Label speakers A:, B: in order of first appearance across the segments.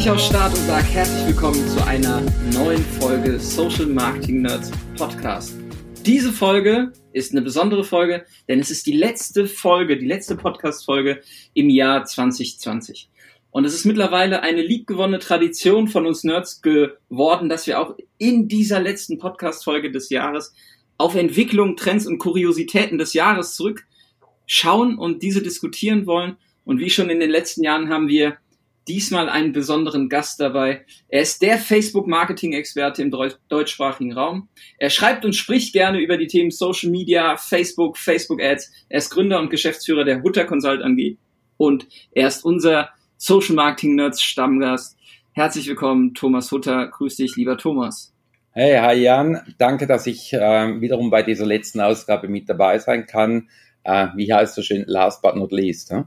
A: Ich auf Start und sage herzlich willkommen zu einer neuen Folge Social Marketing Nerds Podcast. Diese Folge ist eine besondere Folge, denn es ist die letzte Folge, die letzte Podcast-Folge im Jahr 2020. Und es ist mittlerweile eine liebgewonnene Tradition von uns Nerds geworden, dass wir auch in dieser letzten Podcast-Folge des Jahres auf Entwicklung, Trends und Kuriositäten des Jahres zurückschauen und diese diskutieren wollen. Und wie schon in den letzten Jahren haben wir diesmal einen besonderen Gast dabei. Er ist der Facebook-Marketing-Experte im deutschsprachigen Raum. Er schreibt und spricht gerne über die Themen Social Media, Facebook, Facebook-Ads. Er ist Gründer und Geschäftsführer der Hutter Consult AG und er ist unser Social Marketing Nerds Stammgast. Herzlich willkommen, Thomas Hutter. Grüß dich, lieber Thomas.
B: Hey, hi Jan. Danke, dass ich äh, wiederum bei dieser letzten Ausgabe mit dabei sein kann. Äh, wie heißt so schön, last but not least. Huh?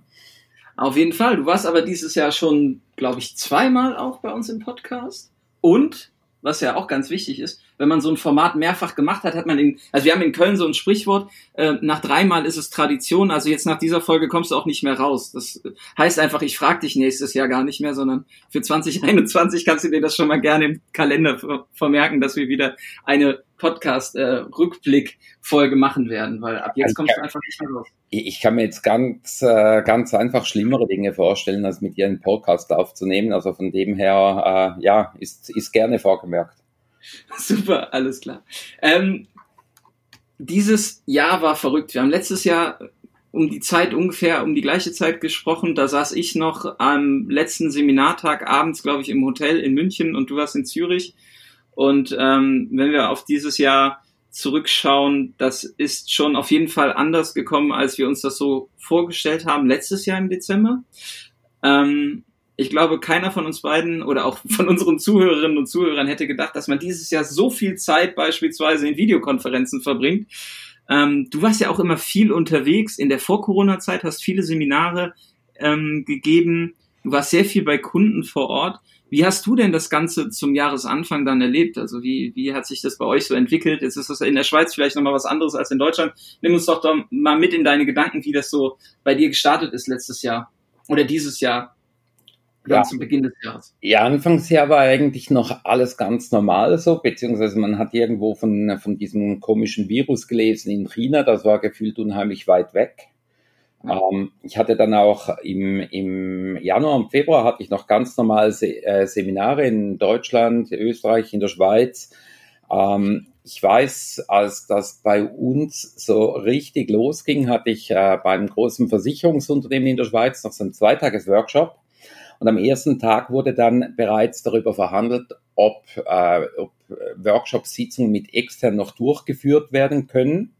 A: Auf jeden Fall. Du warst aber dieses Jahr schon, glaube ich, zweimal auch bei uns im Podcast. Und, was ja auch ganz wichtig ist, wenn man so ein Format mehrfach gemacht hat, hat man in, also wir haben in Köln so ein Sprichwort, äh, nach dreimal ist es Tradition, also jetzt nach dieser Folge kommst du auch nicht mehr raus. Das heißt einfach, ich frage dich nächstes Jahr gar nicht mehr, sondern für 2021 kannst du dir das schon mal gerne im Kalender vermerken, dass wir wieder eine Podcast-Rückblick-Folge äh, machen werden, weil ab jetzt kommst du einfach nicht mehr raus.
B: Ich kann mir jetzt ganz, äh, ganz einfach schlimmere Dinge vorstellen, als mit dir einen Podcast aufzunehmen. Also von dem her, äh, ja, ist, ist gerne vorgemerkt.
A: Super, alles klar. Ähm, dieses Jahr war verrückt. Wir haben letztes Jahr um die Zeit ungefähr, um die gleiche Zeit gesprochen. Da saß ich noch am letzten Seminartag abends, glaube ich, im Hotel in München und du warst in Zürich. Und ähm, wenn wir auf dieses Jahr zurückschauen, das ist schon auf jeden Fall anders gekommen, als wir uns das so vorgestellt haben letztes Jahr im Dezember. Ähm, ich glaube, keiner von uns beiden oder auch von unseren Zuhörerinnen und Zuhörern hätte gedacht, dass man dieses Jahr so viel Zeit beispielsweise in Videokonferenzen verbringt. Ähm, du warst ja auch immer viel unterwegs in der Vor-Corona-Zeit, hast viele Seminare ähm, gegeben. Du warst sehr viel bei Kunden vor Ort. Wie hast du denn das Ganze zum Jahresanfang dann erlebt? Also wie, wie hat sich das bei euch so entwickelt? Jetzt ist das in der Schweiz vielleicht nochmal was anderes als in Deutschland. Nimm uns doch, doch mal mit in deine Gedanken, wie das so bei dir gestartet ist letztes Jahr oder dieses Jahr.
B: Ja. Zu Beginn des Jahres. Ja, Anfangsjahr war eigentlich noch alles ganz normal so, beziehungsweise man hat irgendwo von, von diesem komischen Virus gelesen in China, das war gefühlt unheimlich weit weg. Ähm, ich hatte dann auch im, im Januar und Februar hatte ich noch ganz normal Se äh, Seminare in Deutschland, Österreich, in der Schweiz. Ähm, ich weiß, als das bei uns so richtig losging, hatte ich äh, beim großen Versicherungsunternehmen in der Schweiz noch so einen Zweitages-Workshop. Und am ersten Tag wurde dann bereits darüber verhandelt, ob, äh, ob Workshop-Sitzungen mit extern noch durchgeführt werden können.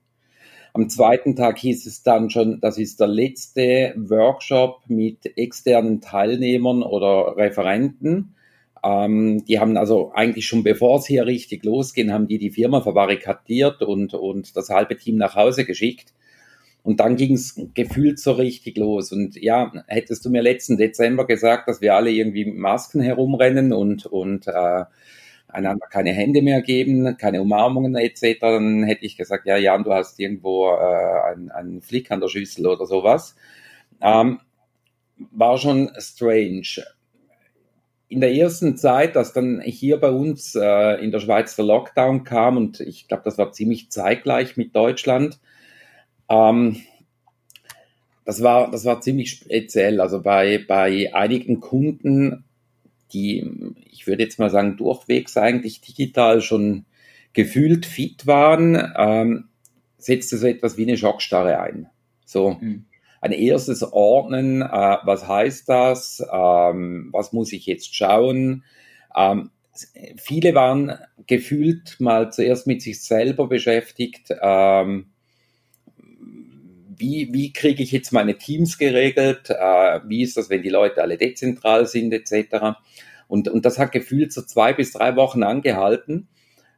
B: Am zweiten Tag hieß es dann schon, das ist der letzte Workshop mit externen Teilnehmern oder Referenten. Ähm, die haben also eigentlich schon bevor es hier richtig losging, haben die die Firma verbarrikadiert und, und das halbe Team nach Hause geschickt. Und dann ging es gefühlt so richtig los. Und ja, hättest du mir letzten Dezember gesagt, dass wir alle irgendwie mit Masken herumrennen und, und äh, einander keine Hände mehr geben, keine Umarmungen etc., dann hätte ich gesagt, ja, Jan, du hast irgendwo äh, einen, einen Flick an der Schüssel oder sowas. Ähm, war schon strange. In der ersten Zeit, dass dann hier bei uns äh, in der Schweiz der Lockdown kam, und ich glaube, das war ziemlich zeitgleich mit Deutschland, ähm, das war, das war ziemlich speziell. Also bei, bei einigen Kunden die, ich würde jetzt mal sagen, durchwegs eigentlich digital schon gefühlt fit waren, ähm, setzte so etwas wie eine Schockstarre ein. So mhm. ein erstes Ordnen, äh, was heißt das, ähm, was muss ich jetzt schauen. Ähm, viele waren gefühlt mal zuerst mit sich selber beschäftigt. Ähm, wie, wie kriege ich jetzt meine Teams geregelt? Äh, wie ist das, wenn die Leute alle dezentral sind, etc. Und, und das hat gefühlt so zwei bis drei Wochen angehalten.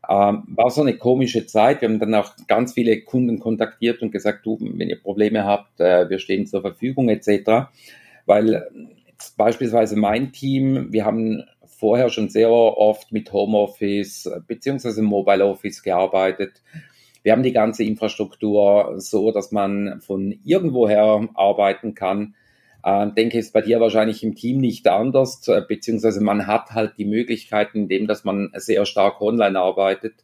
B: Ähm, war so eine komische Zeit. Wir haben dann auch ganz viele Kunden kontaktiert und gesagt, du, wenn ihr Probleme habt, äh, wir stehen zur Verfügung etc. Weil beispielsweise mein Team, wir haben vorher schon sehr oft mit Homeoffice beziehungsweise Mobile Office gearbeitet. Wir haben die ganze Infrastruktur so, dass man von irgendwoher arbeiten kann. Äh, denke, ist bei dir wahrscheinlich im Team nicht anders, äh, beziehungsweise man hat halt die Möglichkeiten, indem dass man sehr stark online arbeitet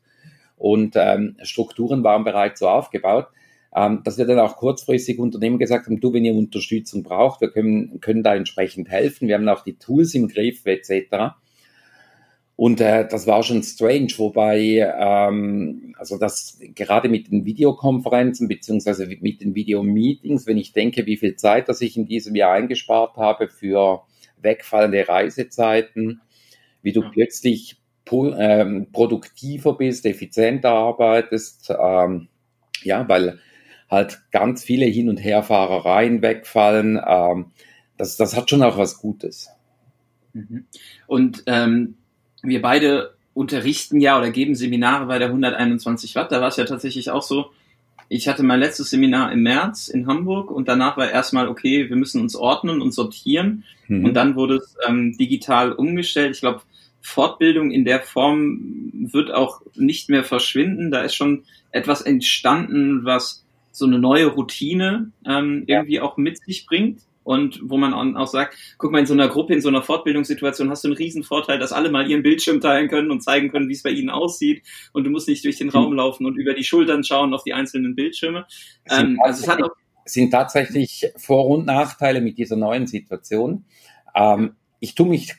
B: und ähm, Strukturen waren bereits so aufgebaut, ähm, dass wir dann auch kurzfristig Unternehmen gesagt haben, du, wenn ihr Unterstützung braucht, wir können, können da entsprechend helfen. Wir haben auch die Tools im Griff etc. Und äh, das war schon strange, wobei ähm, also das gerade mit den Videokonferenzen beziehungsweise mit den Videomeetings, wenn ich denke, wie viel Zeit, das ich in diesem Jahr eingespart habe für wegfallende Reisezeiten, wie du ja. plötzlich ähm, produktiver bist, effizienter arbeitest, ähm, ja, weil halt ganz viele Hin- und Herfahrereien wegfallen. Ähm, das, das hat schon auch was Gutes.
A: Mhm. Und ähm, wir beide unterrichten ja oder geben Seminare bei der 121 Watt. Da war es ja tatsächlich auch so, ich hatte mein letztes Seminar im März in Hamburg und danach war erstmal, okay, wir müssen uns ordnen und sortieren. Mhm. Und dann wurde es ähm, digital umgestellt. Ich glaube, Fortbildung in der Form wird auch nicht mehr verschwinden. Da ist schon etwas entstanden, was so eine neue Routine ähm, irgendwie auch mit sich bringt und wo man auch sagt, guck mal, in so einer Gruppe, in so einer Fortbildungssituation hast du einen riesen Vorteil, dass alle mal ihren Bildschirm teilen können und zeigen können, wie es bei ihnen aussieht und du musst nicht durch den mhm. Raum laufen und über die Schultern schauen auf die einzelnen Bildschirme.
B: Ähm, also es hat auch sind tatsächlich Vor- und Nachteile mit dieser neuen Situation. Ähm, ich tue mich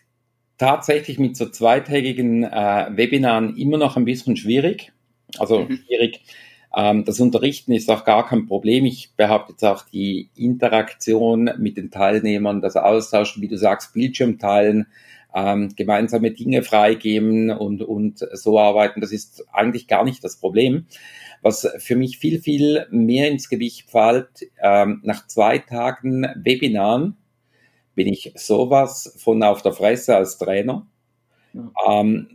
B: tatsächlich mit so zweitägigen äh, Webinaren immer noch ein bisschen schwierig. Also mhm. schwierig ähm, das Unterrichten ist auch gar kein Problem. Ich behaupte jetzt auch die Interaktion mit den Teilnehmern, das Austauschen, wie du sagst, Bildschirm teilen, ähm, gemeinsame Dinge freigeben und, und so arbeiten, das ist eigentlich gar nicht das Problem. Was für mich viel, viel mehr ins Gewicht fällt, ähm, nach zwei Tagen Webinaren bin ich sowas von auf der Fresse als Trainer. Ja. Ähm,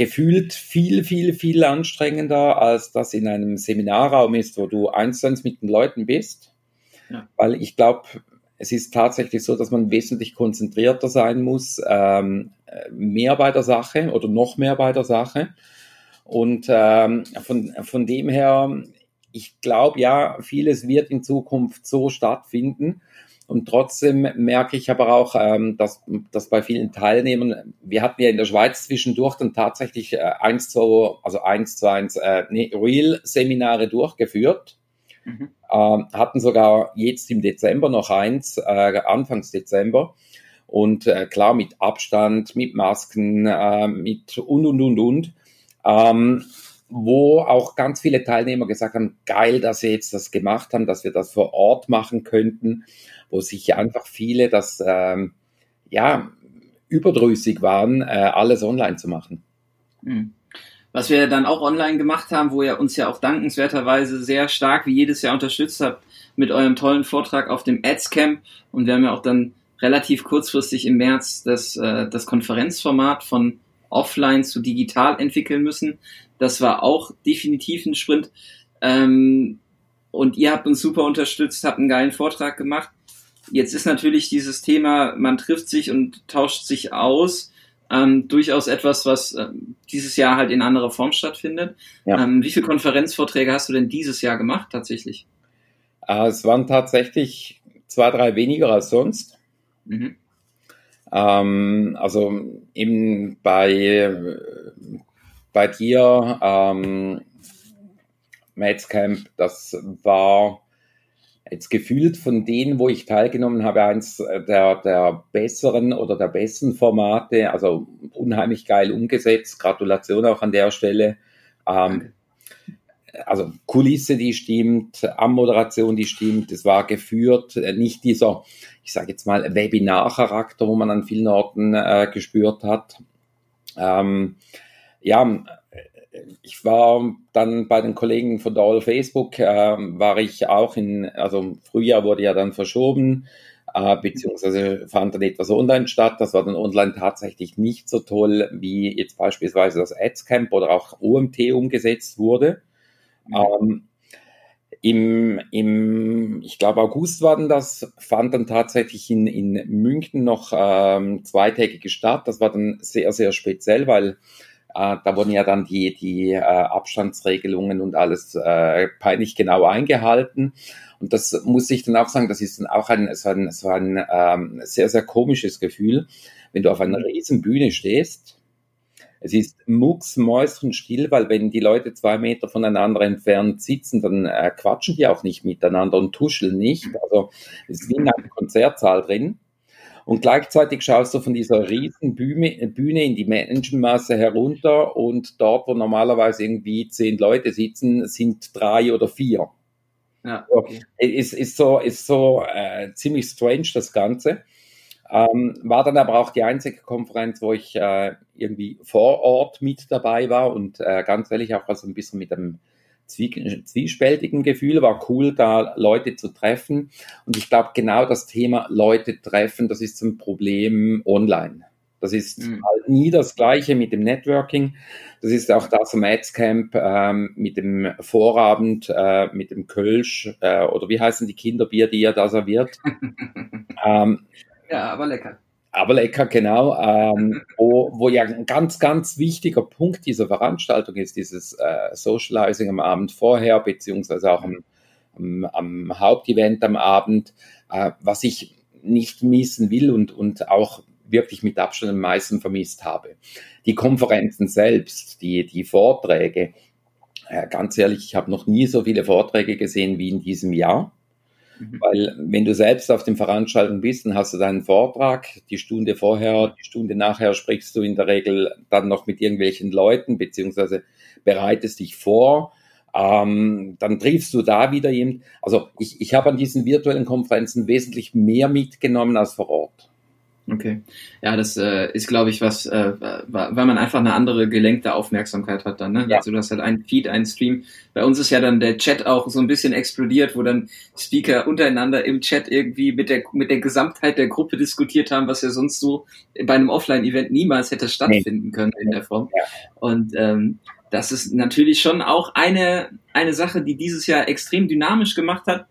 B: gefühlt viel, viel, viel anstrengender, als das in einem Seminarraum ist, wo du eins zu eins mit den Leuten bist. Ja. Weil ich glaube, es ist tatsächlich so, dass man wesentlich konzentrierter sein muss, ähm, mehr bei der Sache oder noch mehr bei der Sache. Und ähm, von, von dem her, ich glaube ja, vieles wird in Zukunft so stattfinden. Und trotzdem merke ich aber auch, ähm, dass, dass bei vielen Teilnehmern, wir hatten ja in der Schweiz zwischendurch dann tatsächlich äh, eins zu, also eins zu eins, äh, nee, Real-Seminare durchgeführt. Mhm. Ähm, hatten sogar jetzt im Dezember noch eins, äh, Anfangs Dezember. Und äh, klar mit Abstand, mit Masken, äh, mit und und und und. Ähm, wo auch ganz viele Teilnehmer gesagt haben, geil, dass wir jetzt das gemacht haben, dass wir das vor Ort machen könnten wo sich einfach viele das ähm, ja überdrüssig waren, äh, alles online zu machen.
A: Mhm. Was wir dann auch online gemacht haben, wo ihr uns ja auch dankenswerterweise sehr stark wie jedes Jahr unterstützt habt mit eurem tollen Vortrag auf dem Ads Camp und wir haben ja auch dann relativ kurzfristig im März das, äh, das Konferenzformat von offline zu digital entwickeln müssen. Das war auch definitiv ein Sprint. Ähm, und ihr habt uns super unterstützt, habt einen geilen Vortrag gemacht. Jetzt ist natürlich dieses Thema, man trifft sich und tauscht sich aus, ähm, durchaus etwas, was äh, dieses Jahr halt in anderer Form stattfindet. Ja. Ähm, wie viele Konferenzvorträge hast du denn dieses Jahr gemacht tatsächlich?
B: Äh, es waren tatsächlich zwei, drei weniger als sonst. Mhm. Ähm, also eben bei, bei dir, ähm, Mates das war jetzt gefühlt von denen, wo ich teilgenommen habe, eins der, der besseren oder der besten Formate, also unheimlich geil umgesetzt. Gratulation auch an der Stelle. Ähm, also Kulisse, die stimmt, Ammoderation, die stimmt. Es war geführt, äh, nicht dieser, ich sage jetzt mal, Webinar-Charakter, wo man an vielen Orten äh, gespürt hat. Ähm, ja, ich war dann bei den Kollegen von der All Facebook, äh, war ich auch in, also Frühjahr wurde ja dann verschoben, äh, beziehungsweise fand dann etwas online statt. Das war dann online tatsächlich nicht so toll, wie jetzt beispielsweise das Adscamp oder auch OMT umgesetzt wurde. Ähm, im, im, ich glaube, August war dann das, fand dann tatsächlich in, in München noch ähm, zweitägige statt. Das war dann sehr, sehr speziell, weil Äh, da wurden ja dann die, die äh, Abstandsregelungen und alles äh, peinlich genau eingehalten. Und das muss ich dann auch sagen, das ist dann auch ein, so ein, so ein ähm, sehr, sehr komisches Gefühl, wenn du auf einer riesen Bühne stehst. Es ist mucksmäuschenstill, weil wenn die Leute zwei Meter voneinander entfernt sitzen, dann äh, quatschen die auch nicht miteinander und tuscheln nicht. Also es ist wie in einem Konzertsaal drin. Und gleichzeitig schaust du von dieser riesen Bühne, Bühne in die Menschenmasse herunter und dort, wo normalerweise irgendwie zehn Leute sitzen, sind drei oder vier. Ja, okay. ist, ist so, ist so äh, ziemlich strange, das Ganze. Ähm, war dann aber auch die einzige Konferenz, wo ich äh, irgendwie vor Ort mit dabei war und äh, ganz ehrlich auch also ein bisschen mit einem zwiespältigen Gefühl. War cool, da Leute zu treffen. Und ich glaube, genau das Thema Leute treffen, das ist ein Problem online. Das ist mhm. halt nie das Gleiche mit dem Networking. Das ist auch das am Adscamp ähm, mit dem Vorabend, äh, mit dem Kölsch äh, oder wie heißen die Kinderbier, die ihr da serviert?
A: ähm, ja, aber lecker.
B: Aber lecker, genau. Ähm, wo, wo ja ein ganz, ganz wichtiger Punkt dieser Veranstaltung ist, dieses äh, Socializing am Abend vorher, beziehungsweise auch am, am, am Hauptevent am Abend, äh, was ich nicht missen will und, und auch wirklich mit Abstand am meisten vermisst habe. Die Konferenzen selbst, die, die Vorträge, äh, ganz ehrlich, ich habe noch nie so viele Vorträge gesehen wie in diesem Jahr. Mhm. Weil wenn du selbst auf den Veranstaltungen bist, dann hast du deinen Vortrag, die Stunde vorher, die Stunde nachher sprichst du in der Regel dann noch mit irgendwelchen Leuten, beziehungsweise bereitest dich vor. Ähm, dann triffst du da wieder jemanden. Also ich, ich habe an diesen virtuellen Konferenzen wesentlich mehr mitgenommen als vor Ort.
A: Okay. Ja, das äh, ist, glaube ich, was, äh, weil man einfach eine andere gelenkte Aufmerksamkeit hat dann. Ne? Ja. Also du hast halt einen Feed, einen Stream. Bei uns ist ja dann der Chat auch so ein bisschen explodiert, wo dann Speaker untereinander im Chat irgendwie mit der mit der Gesamtheit der Gruppe diskutiert haben, was ja sonst so bei einem Offline-Event niemals hätte stattfinden nee. können in der Form. Ja. Und ähm, das ist natürlich schon auch eine eine Sache, die dieses Jahr extrem dynamisch gemacht hat.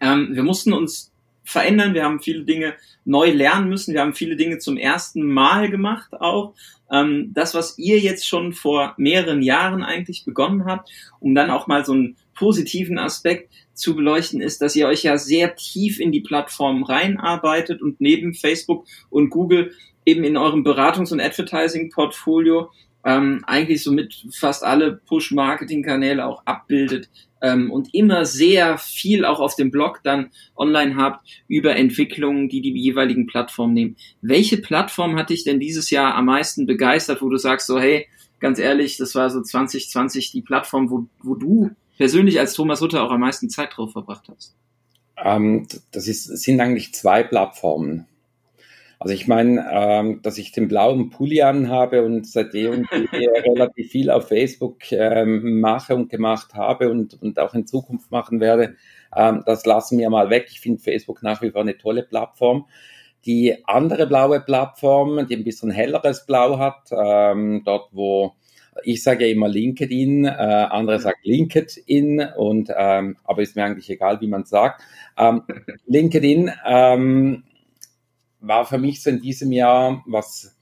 A: Ähm, wir mussten uns verändern, wir haben viele Dinge neu lernen müssen, wir haben viele Dinge zum ersten Mal gemacht auch. Ähm, das, was ihr jetzt schon vor mehreren Jahren eigentlich begonnen habt, um dann auch mal so einen positiven Aspekt zu beleuchten, ist, dass ihr euch ja sehr tief in die Plattform reinarbeitet und neben Facebook und Google eben in eurem Beratungs- und Advertising-Portfolio ähm, eigentlich somit fast alle Push-Marketing-Kanäle auch abbildet ähm, und immer sehr viel auch auf dem Blog dann online habt über Entwicklungen, die die jeweiligen Plattformen nehmen. Welche Plattform hat dich denn dieses Jahr am meisten begeistert, wo du sagst so, hey, ganz ehrlich, das war so 2020 die Plattform, wo, wo du persönlich als Thomas Hutter auch am meisten Zeit drauf verbracht hast?
B: Ähm, das ist, sind eigentlich zwei Plattformen. Also ich meine, ähm, dass ich den blauen Pulli anhabe und seitdem relativ viel auf Facebook ähm, mache und gemacht habe und, und auch in Zukunft machen werde, ähm, das lassen wir mal weg. Ich finde Facebook nach wie vor eine tolle Plattform. Die andere blaue Plattform, die ein bisschen helleres Blau hat, ähm, dort wo ich sage ja immer LinkedIn, äh, andere sagen LinkedIn und ähm, aber ist mir eigentlich egal, wie man sagt. Ähm, LinkedIn ähm, war für mich so in diesem Jahr, was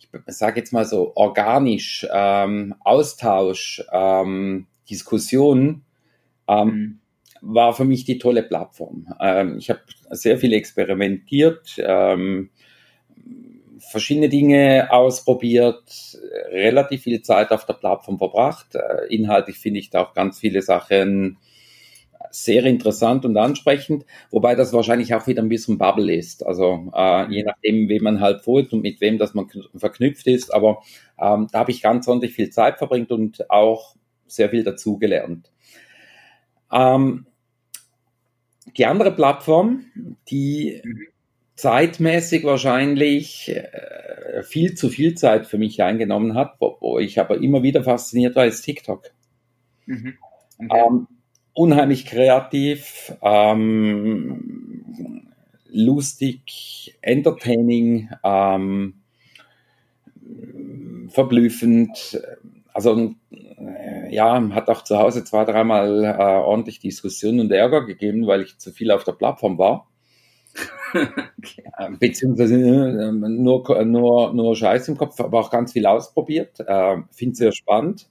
B: ich sage jetzt mal so organisch, ähm, Austausch, ähm, Diskussion, ähm, mhm. war für mich die tolle Plattform. Ähm, ich habe sehr viel experimentiert, ähm, verschiedene Dinge ausprobiert, relativ viel Zeit auf der Plattform verbracht. Äh, inhaltlich finde ich da auch ganz viele Sachen sehr interessant und ansprechend, wobei das wahrscheinlich auch wieder ein bisschen Bubble ist. Also äh, je nachdem, wem man halt folgt und mit wem das man verknüpft ist. Aber ähm, da habe ich ganz ordentlich viel Zeit verbringt und auch sehr viel dazugelernt. Ähm, die andere Plattform, die zeitmäßig wahrscheinlich äh, viel zu viel Zeit für mich eingenommen hat, wo, wo ich aber immer wieder fasziniert war, ist TikTok. Mhm. Okay. Ähm, unheimlich kreativ, ähm, lustig, entertaining, ähm, verblüffend. Also äh, ja, hat auch zu Hause zwei, dreimal äh, ordentlich Diskussionen und Ärger gegeben, weil ich zu viel auf der Plattform war. okay. Beziehungsweise äh, nur, nur, nur Scheiß im Kopf, aber auch ganz viel ausprobiert. Äh, Finde es sehr spannend.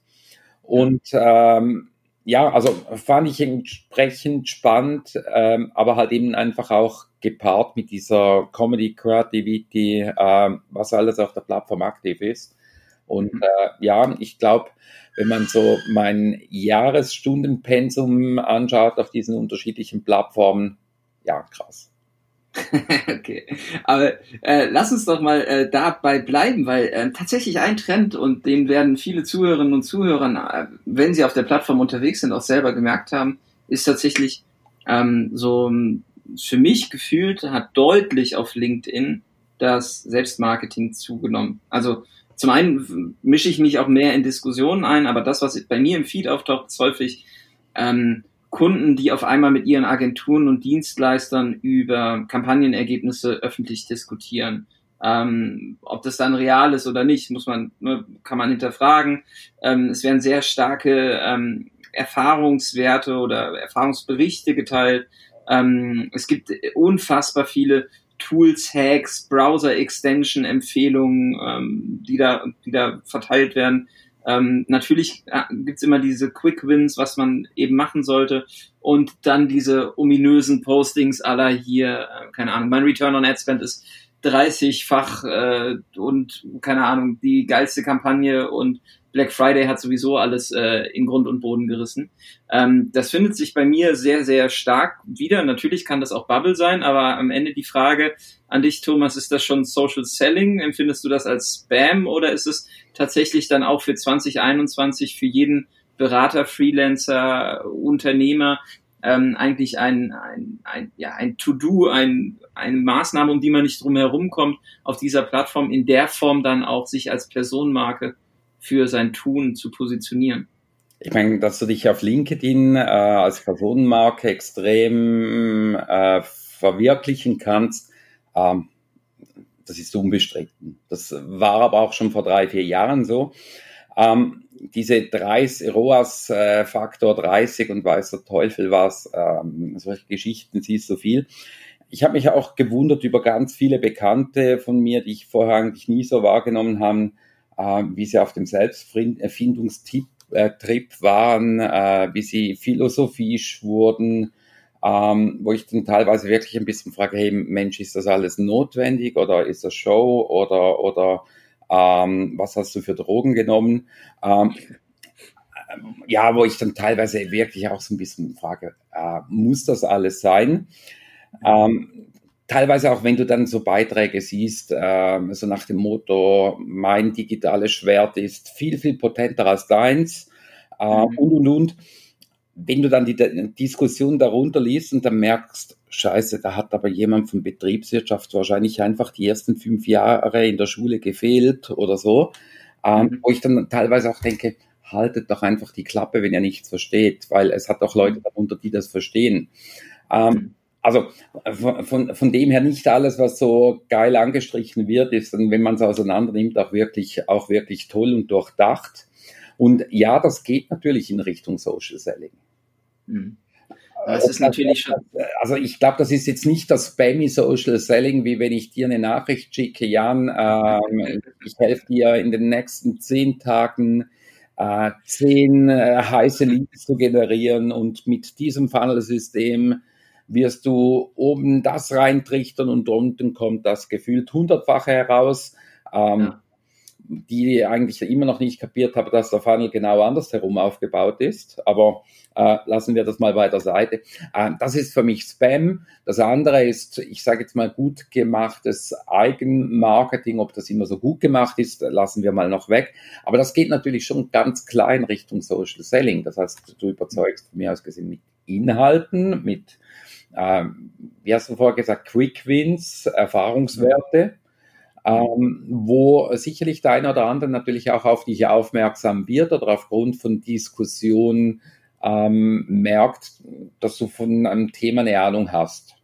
B: Und ähm, ja, also fand ich entsprechend spannend, ähm, aber halt eben einfach auch gepaart mit dieser Comedy Creativity, äh, was alles auf der Plattform aktiv ist. Und mhm. äh, ja, ich glaube, wenn man so mein Jahresstundenpensum anschaut auf diesen unterschiedlichen Plattformen, ja, krass.
A: okay, aber äh, lass uns doch mal äh, dabei bleiben, weil äh, tatsächlich ein Trend und den werden viele Zuhörerinnen und Zuhörer, wenn sie auf der Plattform unterwegs sind, auch selber gemerkt haben, ist tatsächlich ähm, so für mich gefühlt hat deutlich auf LinkedIn das Selbstmarketing zugenommen. Also zum einen mische ich mich auch mehr in Diskussionen ein, aber das, was bei mir im Feed auftaucht, ist häufig ähm, Kunden, die auf einmal mit ihren Agenturen und Dienstleistern über Kampagnenergebnisse öffentlich diskutieren. Ähm, ob das dann real ist oder nicht, muss man, ne, kann man hinterfragen. Ähm, es werden sehr starke ähm, Erfahrungswerte oder Erfahrungsberichte geteilt. Ähm, es gibt unfassbar viele Tools, Hacks, Browser-Extension-Empfehlungen, ähm, die, da, die da verteilt werden. Ähm, natürlich äh, gibt's immer diese Quick Wins, was man eben machen sollte. Und dann diese ominösen Postings aller hier, äh, keine Ahnung, mein Return on Ad Spend ist 30-fach äh, und keine Ahnung, die geilste Kampagne und Black Friday hat sowieso alles äh, in Grund und Boden gerissen. Ähm, das findet sich bei mir sehr, sehr stark wieder. Natürlich kann das auch Bubble sein, aber am Ende die Frage an dich, Thomas, ist das schon Social Selling? Empfindest du das als Spam oder ist es tatsächlich dann auch für 2021 für jeden Berater, Freelancer, Unternehmer ähm, eigentlich ein, ein, ein, ja, ein To-Do, ein, eine Maßnahme, um die man nicht drum herum kommt, auf dieser Plattform in der Form dann auch sich als Personenmarke für sein Tun zu positionieren.
B: Ich meine, dass du dich auf LinkedIn äh, als Personenmarke extrem äh, verwirklichen kannst, ähm, das ist unbestritten. Das war aber auch schon vor drei, vier Jahren so. Ähm, diese 30, ROAS äh, Faktor 30 und weiß der Teufel was, ähm, solche Geschichten siehst du viel. Ich habe mich auch gewundert über ganz viele Bekannte von mir, die ich vorher eigentlich nie so wahrgenommen haben, äh, wie sie auf dem Selbsterfindungstrip äh, waren, äh, wie sie philosophisch wurden, ähm, wo ich dann teilweise wirklich ein bisschen frage, hey Mensch, ist das alles notwendig oder ist das Show oder, oder ähm, was hast du für Drogen genommen? Ähm, ja, wo ich dann teilweise wirklich auch so ein bisschen frage, äh, muss das alles sein? Ähm, teilweise auch, wenn du dann so Beiträge siehst, äh, so nach dem Motto, mein digitales Schwert ist viel, viel potenter als deins äh, mhm. und, und, und. Wenn du dann die, die Diskussion darunter liest und dann merkst, scheiße, da hat aber jemand von Betriebswirtschaft wahrscheinlich einfach die ersten fünf Jahre in der Schule gefehlt oder so, ähm, mhm. wo ich dann teilweise auch denke, haltet doch einfach die Klappe, wenn ihr nichts versteht, weil es hat doch Leute mhm. darunter, die das verstehen. Ähm, mhm also von, von dem her nicht alles, was so geil angestrichen wird, ist dann, wenn man es auseinander nimmt, auch wirklich, auch wirklich toll und durchdacht. Und ja, das geht natürlich in Richtung Social Selling. Mhm. Das ist natürlich schon. Also ich glaube, das ist jetzt nicht das spammy Social Selling, wie wenn ich dir eine Nachricht schicke, Jan, ähm, ich helfe dir in den nächsten zehn Tagen äh, zehn äh, heiße Leads zu generieren und mit diesem Funnel-System wirst du oben das reintrichtern und unten kommt das gefühlt hundertfache heraus. Ähm, ja. Die eigentlich immer noch nicht kapiert haben, dass der Funnel genau andersherum aufgebaut ist. Aber äh, lassen wir das mal bei der Seite. Äh, das ist für mich Spam. Das andere ist, ich sage jetzt mal, gut gemachtes Eigenmarketing. Ob das immer so gut gemacht ist, lassen wir mal noch weg. Aber das geht natürlich schon ganz klein Richtung Social Selling. Das heißt, du überzeugst mir aus gesehen mit Inhalten, mit ähm, wie hast du vorher gesagt, Quick Wins, Erfahrungswerte, ähm, wo sicherlich der eine oder andere natürlich auch auf dich aufmerksam wird oder aufgrund von Diskussionen ähm, merkt, dass du von einem Thema eine Ahnung hast.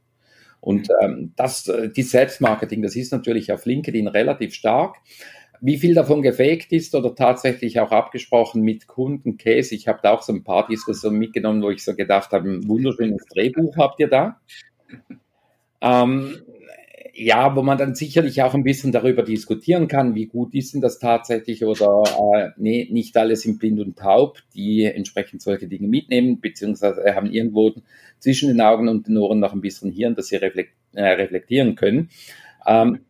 B: Und ähm, das, äh, die Selbstmarketing, das ist natürlich auf LinkedIn relativ stark. Wie viel davon gefaked ist oder tatsächlich auch abgesprochen mit Kunden, Case? Ich habe da auch so ein paar Diskussionen mitgenommen, wo ich so gedacht habe, ein wunderschönes Drehbuch habt ihr da. Ähm, ja, wo man dann sicherlich auch ein bisschen darüber diskutieren kann, wie gut ist denn das tatsächlich oder äh, nee, nicht alle sind blind und taub, die entsprechend solche Dinge mitnehmen, beziehungsweise haben irgendwo zwischen den Augen und den Ohren noch ein bisschen Hirn, das sie reflekt, äh, reflektieren können. Ähm,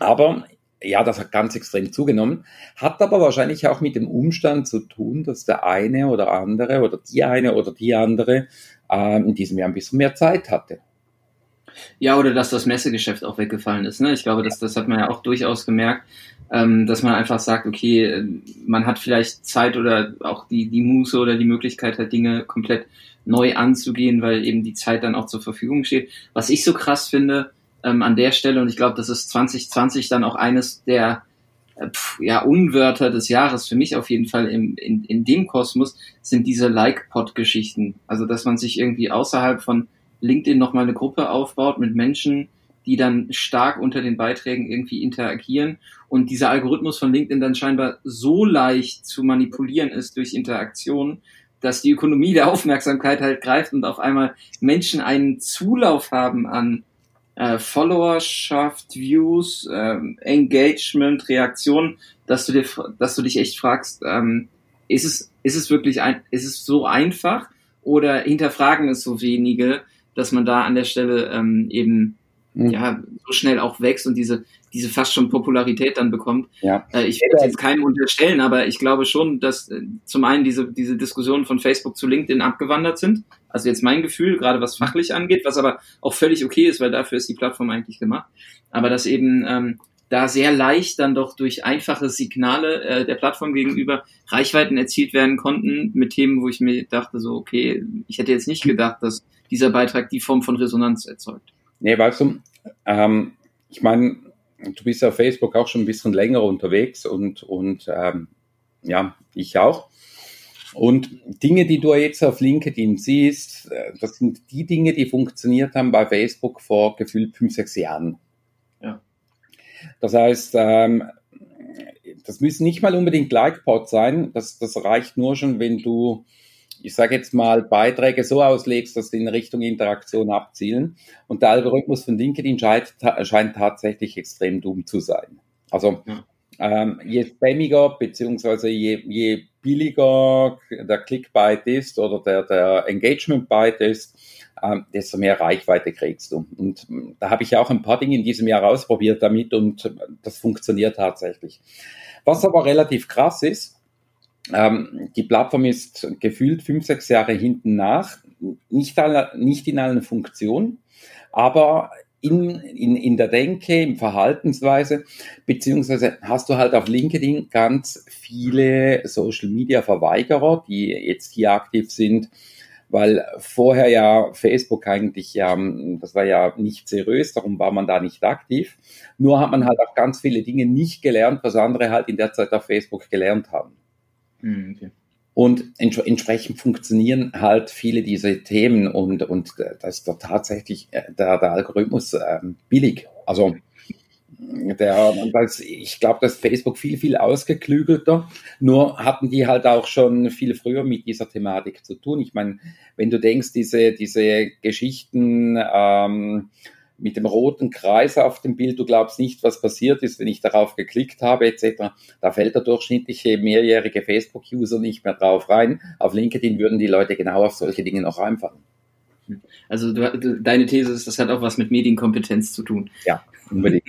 B: aber ja, das hat ganz extrem zugenommen, hat aber wahrscheinlich auch mit dem Umstand zu tun, dass der eine oder andere oder die eine oder die andere äh, in diesem Jahr ein bisschen mehr Zeit hatte.
A: Ja, oder dass das Messegeschäft auch weggefallen ist. Ne? Ich glaube, das, das hat man ja auch durchaus gemerkt, ähm, dass man einfach sagt, okay, man hat vielleicht Zeit oder auch die, die Muße oder die Möglichkeit, halt Dinge komplett neu anzugehen, weil eben die Zeit dann auch zur Verfügung steht. Was ich so krass finde ähm, an der Stelle, und ich glaube, das ist 2020 dann auch eines der äh, ja, Unwörter des Jahres, für mich auf jeden Fall im, in, in dem Kosmos, sind diese Like-Pod-Geschichten. Also, dass man sich irgendwie außerhalb von LinkedIn nochmal eine Gruppe aufbaut mit Menschen, die dann stark unter den Beiträgen irgendwie interagieren und dieser Algorithmus von LinkedIn dann scheinbar so leicht zu manipulieren ist durch Interaktion, dass die Ökonomie der Aufmerksamkeit halt greift und auf einmal Menschen einen Zulauf haben an äh, Followerschaft, Views, äh, Engagement, Reaktion, dass du dir, dass du dich echt fragst, ähm, ist es, ist es wirklich ein, ist es so einfach oder hinterfragen es so wenige? Dass man da an der Stelle ähm, eben mhm. ja so schnell auch wächst und diese diese fast schon Popularität dann bekommt. Ja. Äh, ich werde jetzt keinem unterstellen, aber ich glaube schon, dass äh, zum einen diese diese Diskussionen von Facebook zu LinkedIn abgewandert sind. Also jetzt mein Gefühl, gerade was fachlich angeht, was aber auch völlig okay ist, weil dafür ist die Plattform eigentlich gemacht. Aber dass eben ähm, da sehr leicht dann doch durch einfache Signale äh, der Plattform gegenüber Reichweiten erzielt werden konnten mit Themen, wo ich mir dachte so, okay, ich hätte jetzt nicht gedacht, dass dieser Beitrag die Form von Resonanz erzeugt.
B: Nee, weißt du, ähm, ich meine, du bist auf Facebook auch schon ein bisschen länger unterwegs und, und ähm, ja, ich auch. Und Dinge, die du jetzt auf LinkedIn siehst, äh, das sind die Dinge, die funktioniert haben bei Facebook vor gefühlt fünf, sechs Jahren. Das heißt, ähm, das müssen nicht mal unbedingt Like-Pods sein. Das, das reicht nur schon, wenn du, ich sage jetzt mal, Beiträge so auslegst, dass sie in Richtung Interaktion abzielen. Und der Algorithmus von LinkedIn scheint, scheint tatsächlich extrem dumm zu sein. Also ähm, je spammiger beziehungsweise je, je billiger der Clickbait ist oder der, der Engagement-Byte ist, ähm, desto mehr Reichweite kriegst du. Und ähm, da habe ich auch ein paar Dinge in diesem Jahr ausprobiert damit und äh, das funktioniert tatsächlich. Was aber relativ krass ist, ähm, die Plattform ist gefühlt fünf, sechs Jahre hinten nach, nicht, alle, nicht in allen Funktionen, aber in, in, in der Denke, im Verhaltensweise, beziehungsweise hast du halt auf LinkedIn ganz viele Social Media Verweigerer, die jetzt hier aktiv sind, weil vorher ja Facebook eigentlich ja, das war ja nicht seriös, darum war man da nicht aktiv. Nur hat man halt auch ganz viele Dinge nicht gelernt, was andere halt in der Zeit auf Facebook gelernt haben. Hm, okay. Und ents entsprechend funktionieren halt viele dieser Themen und, und das ist doch tatsächlich äh, der, der Algorithmus ähm, billig. Also der, das, ich glaube, dass Facebook viel, viel ausgeklügelter. Nur hatten die halt auch schon viel früher mit dieser Thematik zu tun. Ich meine, wenn du denkst, diese, diese Geschichten ähm, mit dem roten Kreis auf dem Bild, du glaubst nicht, was passiert ist, wenn ich darauf geklickt habe, etc. Da fällt der durchschnittliche mehrjährige Facebook-User nicht mehr drauf rein. Auf LinkedIn würden die Leute genau auf solche Dinge noch reinfallen.
A: Also du, deine These ist, das hat auch was mit Medienkompetenz zu tun.
B: Ja, unbedingt.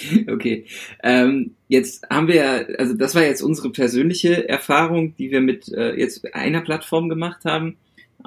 A: okay. Ähm, jetzt haben wir ja, also das war jetzt unsere persönliche Erfahrung, die wir mit äh, jetzt einer Plattform gemacht haben.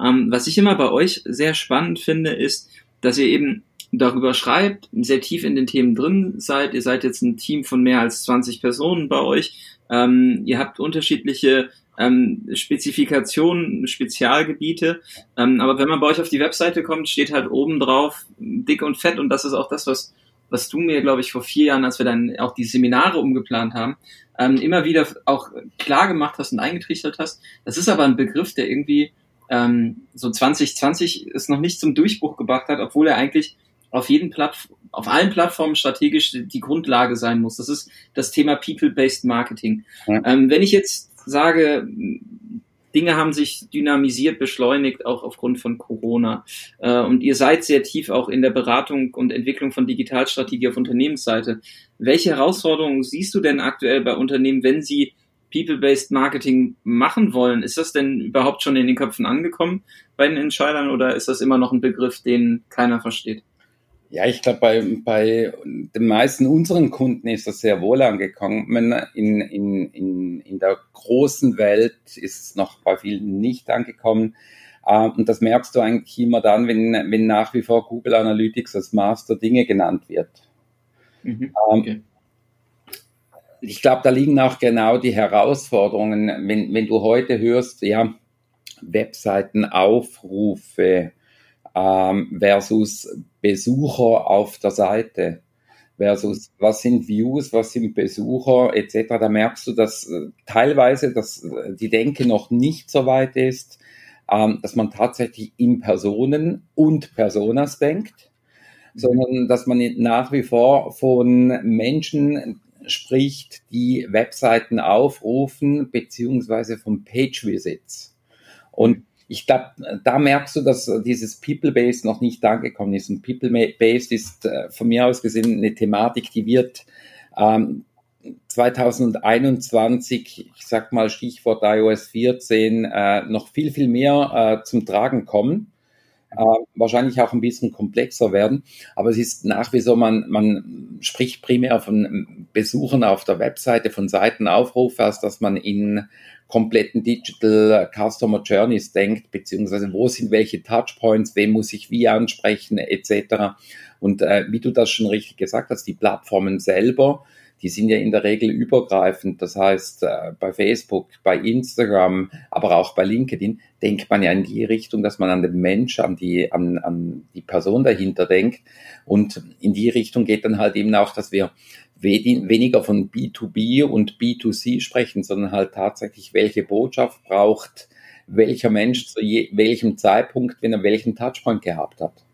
A: Ähm, was ich immer bei euch sehr spannend finde, ist, dass ihr eben darüber schreibt, sehr tief in den Themen drin seid. Ihr seid jetzt ein Team von mehr als 20 Personen bei euch. Ähm, ihr habt unterschiedliche ähm, Spezifikationen, Spezialgebiete. Ähm, aber wenn man bei euch auf die Webseite kommt, steht halt oben drauf dick und fett und das ist auch das, was, was du mir, glaube ich, vor vier Jahren, als wir dann auch die Seminare umgeplant haben, ähm, immer wieder auch klar gemacht hast und eingetrichtert hast. Das ist aber ein Begriff, der irgendwie ähm, so 2020 es noch nicht zum Durchbruch gebracht hat, obwohl er eigentlich auf jeden Platt, auf allen Plattformen strategisch die Grundlage sein muss. Das ist das Thema People-Based Marketing. Ja. Ähm, wenn ich jetzt sage, Dinge haben sich dynamisiert, beschleunigt, auch aufgrund von Corona. Äh, und ihr seid sehr tief auch in der Beratung und Entwicklung von Digitalstrategie auf Unternehmensseite. Welche Herausforderungen siehst du denn aktuell bei Unternehmen, wenn sie People-Based Marketing machen wollen? Ist das denn überhaupt schon in den Köpfen angekommen bei den Entscheidern oder ist das immer noch ein Begriff, den keiner versteht?
B: Ja, ich glaube, bei, bei den meisten unseren Kunden ist das sehr wohl angekommen. In, in, in, in der großen Welt ist es noch bei vielen nicht angekommen. Ähm, und das merkst du eigentlich immer dann, wenn, wenn nach wie vor Google Analytics als Master Dinge genannt wird. Mhm, ähm, okay. Ich glaube, da liegen auch genau die Herausforderungen, wenn, wenn du heute hörst, ja, Webseitenaufrufe, ähm, versus Besucher auf der Seite versus was sind Views, was sind Besucher etc. Da merkst du, dass äh, teilweise dass äh, die Denke noch nicht so weit ist, ähm, dass man tatsächlich in Personen und Personas denkt, sondern dass man nach wie vor von Menschen spricht, die Webseiten aufrufen, beziehungsweise von Page Visits. Und ich glaube, da merkst du, dass dieses People-Based noch nicht angekommen ist. Und People-Based ist äh, von mir aus gesehen eine Thematik, die wird ähm, 2021, ich sag mal Stichwort iOS 14, äh, noch viel, viel mehr äh, zum Tragen kommen. Äh, wahrscheinlich auch ein bisschen komplexer werden. Aber es ist nach wie vor, man, man spricht primär von Besuchern auf der Webseite, von Seitenaufruf, als dass man in kompletten Digital Customer Journeys denkt, beziehungsweise wo sind welche Touchpoints, wem muss ich wie ansprechen, etc. Und äh, wie du das schon richtig gesagt hast, die Plattformen selber, die sind ja in der Regel übergreifend. Das heißt, äh, bei Facebook, bei Instagram, aber auch bei LinkedIn denkt man ja in die Richtung, dass man an den Mensch, an die, an, an die Person dahinter denkt. Und in die Richtung geht dann halt eben auch, dass wir weniger von B2B und B2C sprechen, sondern halt tatsächlich, welche Botschaft braucht welcher Mensch zu je, welchem Zeitpunkt, wenn er welchen Touchpoint gehabt hat.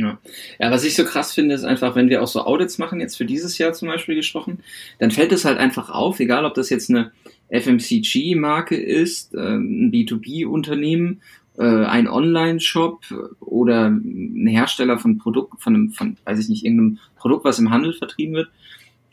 A: Ja. ja, was ich so krass finde, ist einfach, wenn wir auch so Audits machen, jetzt für dieses Jahr zum Beispiel gesprochen, dann fällt es halt einfach auf, egal ob das jetzt eine FMCG-Marke ist, äh, ein B2B-Unternehmen, äh, ein Online-Shop oder ein Hersteller von Produkt, von einem, von, weiß ich nicht, irgendeinem Produkt, was im Handel vertrieben wird,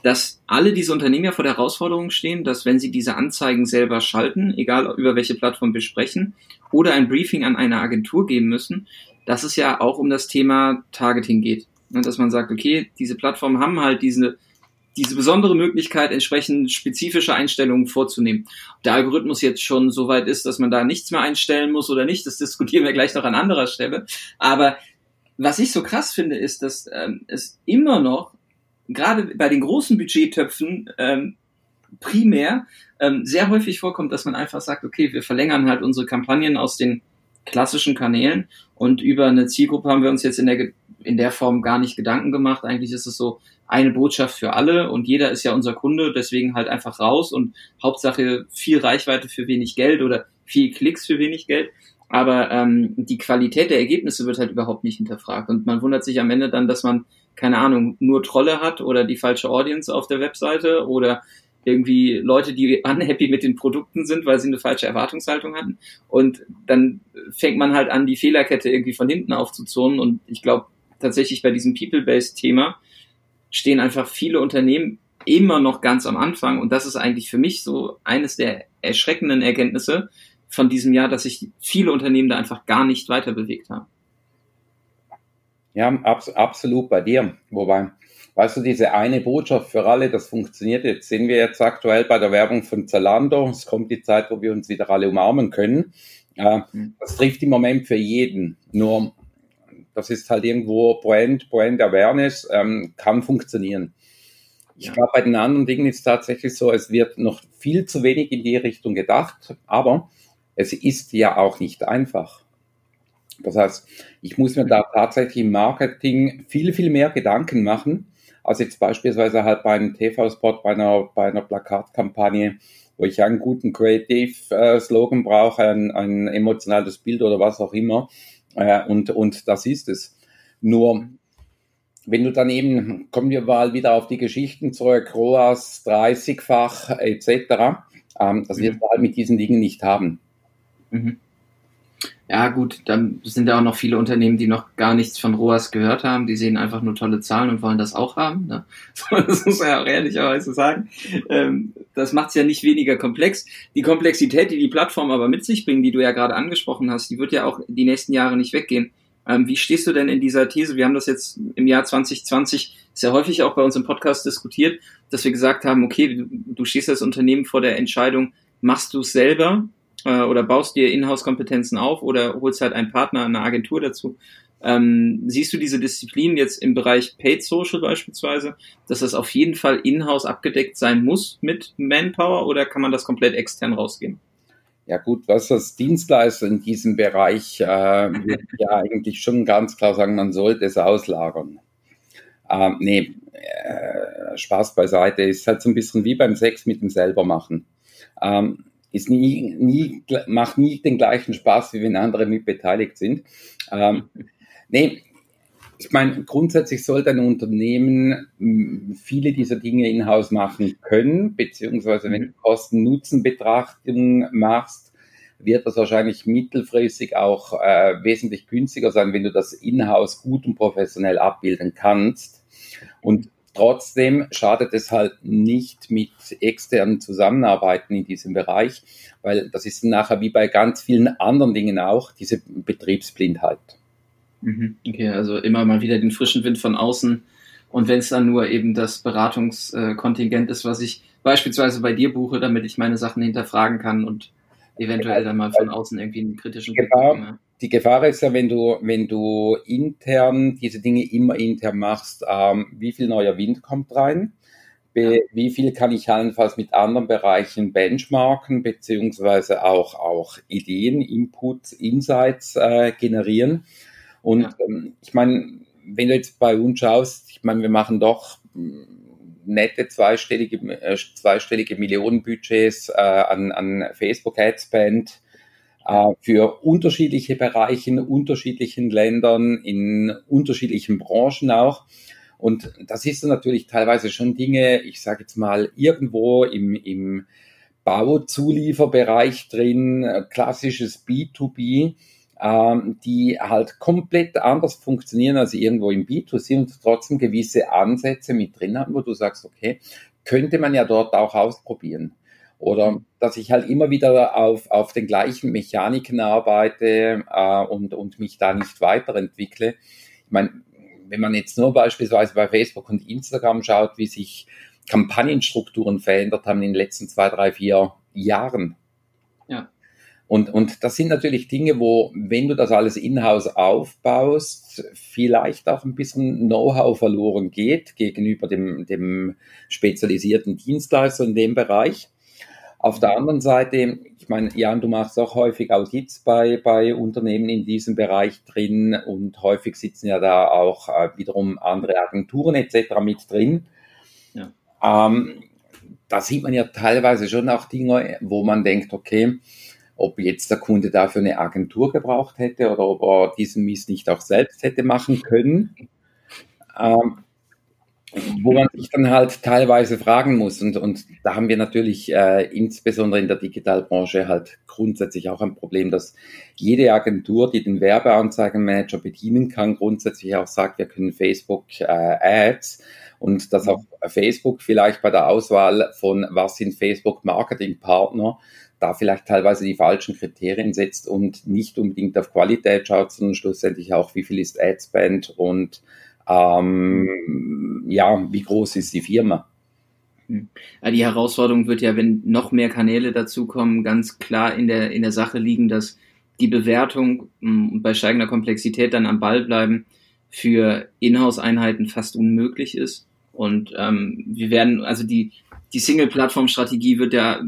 A: dass alle diese Unternehmen ja vor der Herausforderung stehen, dass wenn sie diese Anzeigen selber schalten, egal über welche Plattform wir sprechen, oder ein Briefing an eine Agentur geben müssen, dass es ja auch um das Thema Targeting geht. Und dass man sagt, okay, diese Plattformen haben halt diese, diese besondere Möglichkeit, entsprechend spezifische Einstellungen vorzunehmen. Ob der Algorithmus jetzt schon so weit ist, dass man da nichts mehr einstellen muss oder nicht, das diskutieren wir gleich noch an anderer Stelle. Aber was ich so krass finde, ist, dass ähm, es immer noch, gerade bei den großen Budgettöpfen, ähm, primär ähm, sehr häufig vorkommt, dass man einfach sagt, okay, wir verlängern halt unsere Kampagnen aus den klassischen Kanälen und über eine Zielgruppe haben wir uns jetzt in der, in der Form gar nicht Gedanken gemacht. Eigentlich ist es so eine Botschaft für alle und jeder ist ja unser Kunde, deswegen halt einfach raus und Hauptsache viel Reichweite für wenig Geld oder viel Klicks für wenig Geld. Aber ähm, die Qualität der Ergebnisse wird halt überhaupt nicht hinterfragt. Und man wundert sich am Ende dann, dass man, keine Ahnung, nur Trolle hat oder die falsche Audience auf der Webseite oder irgendwie Leute, die unhappy mit den Produkten sind, weil sie eine falsche Erwartungshaltung hatten. Und dann fängt man halt an, die Fehlerkette irgendwie von hinten aufzuzurren. Und ich glaube, tatsächlich bei diesem People-Based-Thema stehen einfach viele Unternehmen immer noch ganz am Anfang. Und das ist eigentlich für mich so eines der erschreckenden Erkenntnisse von diesem Jahr, dass sich viele Unternehmen da einfach gar nicht weiter bewegt haben.
B: Ja, abs absolut bei dir. Wobei, Weißt du, diese eine Botschaft für alle, das funktioniert jetzt. Sehen wir jetzt aktuell bei der Werbung von Zalando. Es kommt die Zeit, wo wir uns wieder alle umarmen können. Mhm. Das trifft im Moment für jeden. Nur, das ist halt irgendwo Brand, Brand Awareness, ähm, kann funktionieren. Ich glaube, bei den anderen Dingen ist es tatsächlich so, es wird noch viel zu wenig in die Richtung gedacht, aber es ist ja auch nicht einfach. Das heißt, ich muss mir da tatsächlich im Marketing viel, viel mehr Gedanken machen, als jetzt beispielsweise halt bei einem TV-Spot, bei einer, bei einer Plakatkampagne, wo ich einen guten Creative-Slogan brauche, ein, ein emotionales Bild oder was auch immer. Äh, und, und das ist es. Nur, wenn du dann eben, kommen wir mal wieder auf die Geschichten zurück, ROAS 30-fach etc., ähm, das wird man halt mit diesen Dingen nicht haben.
A: Mhm. Ja, gut, dann sind ja auch noch viele Unternehmen, die noch gar nichts von ROAS gehört haben. Die sehen einfach nur tolle Zahlen und wollen das auch haben. Ne? Das muss man ja auch ehrlicherweise sagen. Ähm, das macht es ja nicht weniger komplex. Die Komplexität, die die Plattform aber mit sich bringen, die du ja gerade angesprochen hast, die wird ja auch die nächsten Jahre nicht weggehen. Ähm, wie stehst du denn in dieser These? Wir haben das jetzt im Jahr 2020 sehr häufig auch bei uns im Podcast diskutiert, dass wir gesagt haben, okay, du, du stehst als Unternehmen vor der Entscheidung, machst du es selber äh, oder baust dir Inhouse-Kompetenzen auf oder holst halt einen Partner, eine Agentur dazu. Ähm, siehst du diese Disziplin jetzt im Bereich Paid Social beispielsweise, dass das auf jeden Fall in-house abgedeckt sein muss mit Manpower oder kann man das komplett extern rausgehen?
B: Ja gut, was das Dienstleister in diesem Bereich äh, ja eigentlich schon ganz klar sagen, man sollte es auslagern. Ähm, nee, äh, Spaß beiseite, ist halt so ein bisschen wie beim Sex mit dem selber machen. Ähm, ist nie, nie, macht nie den gleichen Spaß, wie wenn andere mit beteiligt sind. Ähm, nee, ich meine, grundsätzlich sollte ein Unternehmen hm, viele dieser Dinge in-house machen können, beziehungsweise wenn du Kosten-Nutzen-Betrachtung machst, wird das wahrscheinlich mittelfristig auch äh, wesentlich günstiger sein, wenn du das in-house gut und professionell abbilden kannst. Und Trotzdem schadet es halt nicht mit externen Zusammenarbeiten in diesem Bereich, weil das ist nachher wie bei ganz vielen anderen Dingen auch diese Betriebsblindheit.
A: Mhm. Okay, also immer mal wieder den frischen Wind von außen. Und wenn es dann nur eben das Beratungskontingent ist, was ich beispielsweise bei dir buche, damit ich meine Sachen hinterfragen kann und eventuell dann mal von außen irgendwie einen kritischen
B: Blick bekomme die Gefahr ist ja, wenn du, wenn du intern diese Dinge immer intern machst, ähm, wie viel neuer Wind kommt rein? Be wie viel kann ich allenfalls mit anderen Bereichen benchmarken, beziehungsweise auch, auch Ideen, Inputs, Insights äh, generieren? Und ja. ähm, ich meine, wenn du jetzt bei uns schaust, ich meine, wir machen doch hm, nette zweistellige, äh, zweistellige Millionenbudgets äh, an, an Facebook Ad Spend äh, für unterschiedliche Bereiche in unterschiedlichen Ländern, in unterschiedlichen Branchen auch. Und das ist natürlich teilweise schon Dinge, ich sage jetzt mal, irgendwo im, im Bauzulieferbereich drin, klassisches B2B, ähm, die halt komplett anders funktionieren als irgendwo im B2C und trotzdem gewisse Ansätze mit drin haben, wo du sagst, okay, könnte man ja dort auch ausprobieren. Oder dass ich halt immer wieder auf, auf den gleichen Mechaniken arbeite äh, und, und mich da nicht weiterentwickle. Ich meine, wenn man jetzt nur beispielsweise bei Facebook und Instagram schaut, wie sich Kampagnenstrukturen verändert haben in den letzten zwei, drei, vier Jahren. Ja. Und, und das sind natürlich Dinge, wo, wenn du das alles in-house aufbaust, vielleicht auch ein bisschen Know-how verloren geht gegenüber dem, dem spezialisierten Dienstleister in dem Bereich. Auf der anderen Seite, ich meine, Jan, du machst auch häufig Audits bei, bei Unternehmen in diesem Bereich drin und häufig sitzen ja da auch äh, wiederum andere Agenturen etc. mit drin. Ja. Ähm, da sieht man ja teilweise schon auch Dinge, wo man denkt, okay, ob jetzt der Kunde dafür eine Agentur gebraucht hätte oder ob er diesen Mist nicht auch selbst hätte machen können. Ähm, wo man sich dann halt teilweise fragen muss. Und, und da haben wir natürlich äh, insbesondere in der Digitalbranche halt grundsätzlich auch ein Problem, dass jede Agentur, die den Werbeanzeigenmanager bedienen kann, grundsätzlich auch sagt, wir können Facebook äh, Ads und dass auch Facebook vielleicht bei der Auswahl von was sind Facebook Marketingpartner da vielleicht teilweise die falschen Kriterien setzt und nicht unbedingt auf Qualität schaut, sondern schlussendlich auch, wie viel ist Adspend und ähm, ja, wie groß ist die Firma?
A: Hm. Die Herausforderung wird ja, wenn noch mehr Kanäle dazukommen, ganz klar in der, in der Sache liegen, dass die Bewertung hm, bei steigender Komplexität dann am Ball bleiben für Inhouse-Einheiten fast unmöglich ist. Und ähm, wir werden, also die, die Single-Plattform-Strategie wird ja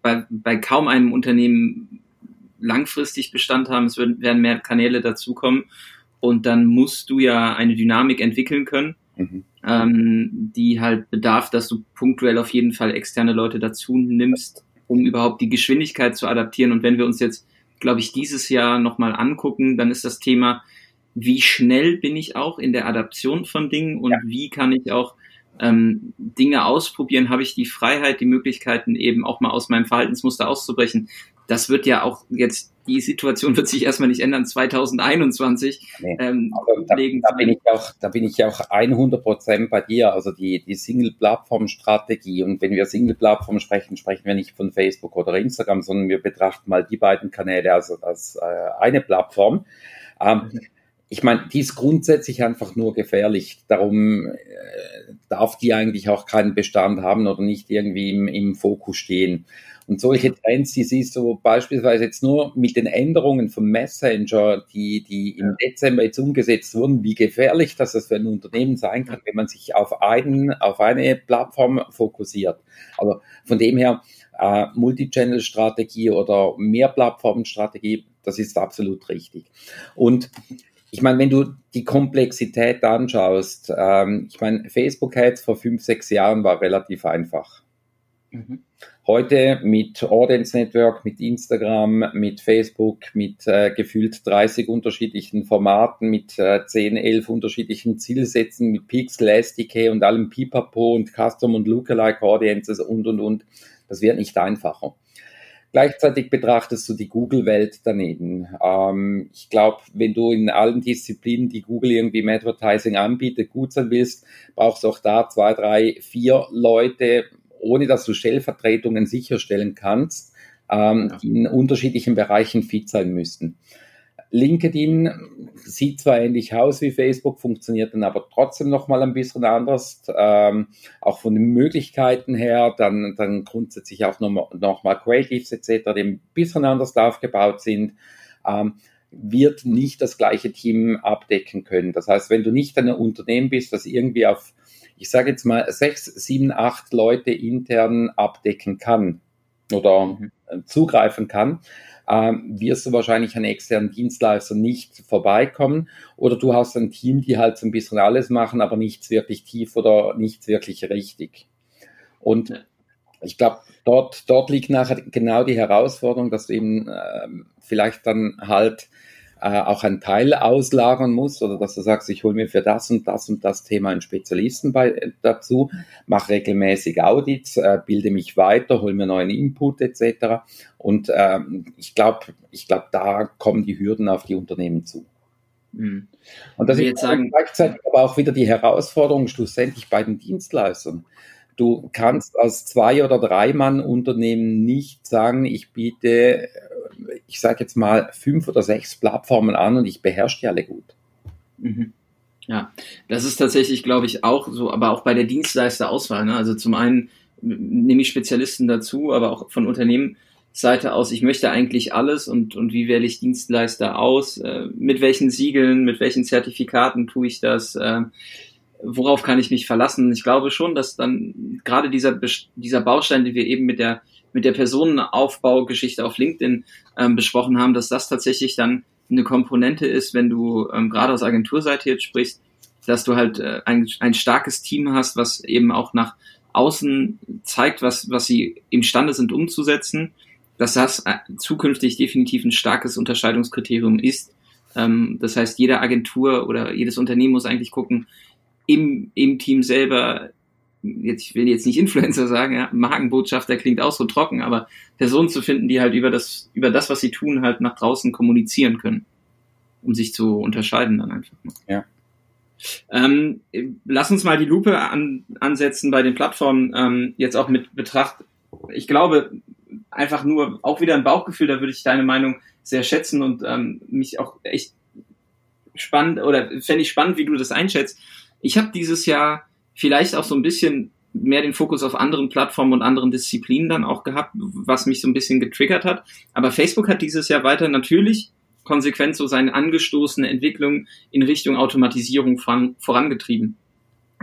A: bei, bei kaum einem Unternehmen langfristig Bestand haben. Es werden mehr Kanäle dazukommen und dann musst du ja eine Dynamik entwickeln können, mhm. ähm, die halt bedarf, dass du punktuell auf jeden Fall externe Leute dazu nimmst, um überhaupt die Geschwindigkeit zu adaptieren. Und wenn wir uns jetzt, glaube ich, dieses Jahr nochmal angucken, dann ist das Thema, wie schnell bin ich auch in der Adaption von Dingen und ja. wie kann ich auch ähm, Dinge ausprobieren, habe ich die Freiheit, die Möglichkeiten eben auch mal aus meinem Verhaltensmuster auszubrechen. Das wird ja auch jetzt die Situation wird sich erstmal nicht ändern 2021. Nee, ähm,
B: da, da, bin ich auch, da bin ich auch 100 Prozent bei dir. Also die, die Single-Plattform-Strategie. Und wenn wir Single-Plattform sprechen, sprechen wir nicht von Facebook oder Instagram, sondern wir betrachten mal die beiden Kanäle als, als äh, eine Plattform. Ähm, mhm. Ich meine, die ist grundsätzlich einfach nur gefährlich. Darum äh, darf die eigentlich auch keinen Bestand haben oder nicht irgendwie im, im Fokus stehen. Und solche Trends, die siehst du beispielsweise jetzt nur mit den Änderungen vom Messenger, die, die im Dezember jetzt umgesetzt wurden, wie gefährlich das für ein Unternehmen sein kann, wenn man sich auf einen, auf eine Plattform fokussiert. Also von dem her, äh, Multichannel-Strategie oder Mehrplattformen-Strategie, das ist absolut richtig. Und ich meine, wenn du die Komplexität anschaust, ähm, ich meine, Facebook Ads vor fünf, sechs Jahren war relativ einfach. Mhm. Heute mit Audience Network, mit Instagram, mit Facebook, mit äh, gefühlt 30 unterschiedlichen Formaten, mit äh, 10, 11 unterschiedlichen Zielsätzen, mit Pixel, SDK und allem Pipapo und Custom und Lookalike Audiences und, und, und. Das wird nicht einfacher. Gleichzeitig betrachtest du die Google-Welt daneben. Ähm, ich glaube, wenn du in allen Disziplinen, die Google irgendwie im Advertising anbietet, gut sein willst, brauchst du auch da zwei, drei, vier Leute, ohne dass du Stellvertretungen sicherstellen kannst, ähm, die in unterschiedlichen Bereichen fit sein müssten. LinkedIn sieht zwar ähnlich aus wie Facebook, funktioniert dann aber trotzdem nochmal ein bisschen anders, ähm, auch von den Möglichkeiten her, dann, dann grundsätzlich auch nochmal noch mal Creatives etc., die ein bisschen anders aufgebaut sind, ähm, wird nicht das gleiche Team abdecken können. Das heißt, wenn du nicht ein Unternehmen bist, das irgendwie auf ich sage jetzt mal, sechs, sieben, acht Leute intern abdecken kann oder mhm. zugreifen kann, ähm, wirst du wahrscheinlich an externen Dienstleister nicht vorbeikommen. Oder du hast ein Team, die halt so ein bisschen alles machen, aber nichts wirklich tief oder nichts wirklich richtig. Und ich glaube, dort, dort liegt nachher genau die Herausforderung, dass du eben ähm, vielleicht dann halt äh, auch einen Teil auslagern muss oder dass du sagst, ich hole mir für das und das und das Thema einen Spezialisten bei, äh, dazu, mache regelmäßig Audits, äh, bilde mich weiter, hole mir neuen Input etc. Und ähm, ich glaube, ich glaube, da kommen die Hürden auf die Unternehmen zu. Mhm. Und das ist gleichzeitig aber auch wieder die Herausforderung schlussendlich bei den Dienstleistern. Du kannst als zwei oder drei Mann Unternehmen nicht sagen, ich biete ich sage jetzt mal, fünf oder sechs Plattformen an und ich beherrsche die alle gut.
A: Mhm. Ja, das ist tatsächlich, glaube ich, auch so, aber auch bei der Dienstleisterauswahl. Ne? Also zum einen nehme ich Spezialisten dazu, aber auch von Unternehmensseite aus, ich möchte eigentlich alles und, und wie wähle ich Dienstleister aus? Äh, mit welchen Siegeln, mit welchen Zertifikaten tue ich das? Äh, worauf kann ich mich verlassen? Ich glaube schon, dass dann gerade dieser, dieser Baustein, den wir eben mit der mit der Personenaufbaugeschichte auf LinkedIn ähm, besprochen haben, dass das tatsächlich dann eine Komponente ist, wenn du ähm, gerade aus Agenturseite jetzt sprichst, dass du halt äh, ein, ein starkes Team hast, was eben auch nach außen zeigt, was, was sie imstande sind umzusetzen, dass das äh, zukünftig definitiv ein starkes Unterscheidungskriterium ist. Ähm, das heißt, jede Agentur oder jedes Unternehmen muss eigentlich gucken, im, im Team selber jetzt, ich will jetzt nicht Influencer sagen, ja, Markenbotschafter klingt auch so trocken, aber Personen zu finden, die halt über das, über das, was sie tun, halt nach draußen kommunizieren können, um sich zu unterscheiden dann einfach. Ja. Ähm, lass uns mal die Lupe an, ansetzen bei den Plattformen, ähm, jetzt auch mit Betracht. Ich glaube, einfach nur auch wieder ein Bauchgefühl, da würde ich deine Meinung sehr schätzen und ähm, mich auch echt spannend oder fände ich spannend, wie du das einschätzt. Ich habe dieses Jahr vielleicht auch so ein bisschen mehr den Fokus auf anderen Plattformen und anderen Disziplinen dann auch gehabt, was mich so ein bisschen getriggert hat. Aber Facebook hat dieses Jahr weiter natürlich konsequent so seine angestoßene Entwicklung in Richtung Automatisierung voran, vorangetrieben.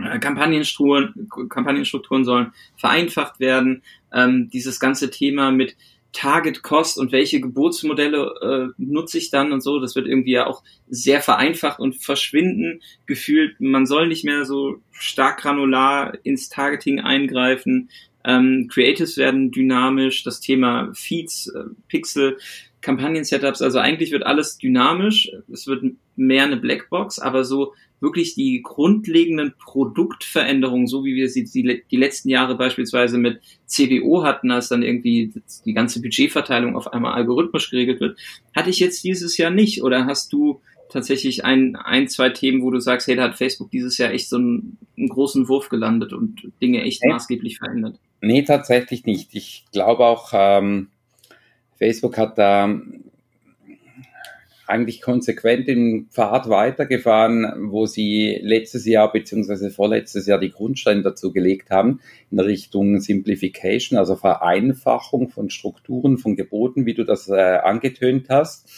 A: Äh, Kampagnenstrukturen, Kampagnenstrukturen sollen vereinfacht werden. Ähm, dieses ganze Thema mit Target Cost und welche Geburtsmodelle äh, nutze ich dann und so. Das wird irgendwie ja auch sehr vereinfacht und verschwinden gefühlt. Man soll nicht mehr so stark granular ins Targeting eingreifen. Ähm, Creatives werden dynamisch. Das Thema Feeds, äh, Pixel Kampagnen-Setups. Also eigentlich wird alles dynamisch, es wird mehr eine Blackbox, aber so wirklich die grundlegenden Produktveränderungen, so wie wir sie die, die letzten Jahre beispielsweise mit CBO hatten, als dann irgendwie die ganze Budgetverteilung auf einmal algorithmisch geregelt wird, hatte ich jetzt dieses Jahr nicht. Oder hast du tatsächlich ein, ein, zwei Themen, wo du sagst, hey, da hat Facebook dieses Jahr echt so einen, einen großen Wurf gelandet und Dinge echt nee. maßgeblich verändert?
B: Nee, tatsächlich nicht. Ich glaube auch, ähm, Facebook hat da eigentlich konsequent den Pfad weitergefahren, wo sie letztes Jahr bzw. vorletztes Jahr die Grundsteine dazu gelegt haben, in Richtung Simplification, also Vereinfachung von Strukturen, von Geboten, wie du das äh, angetönt hast.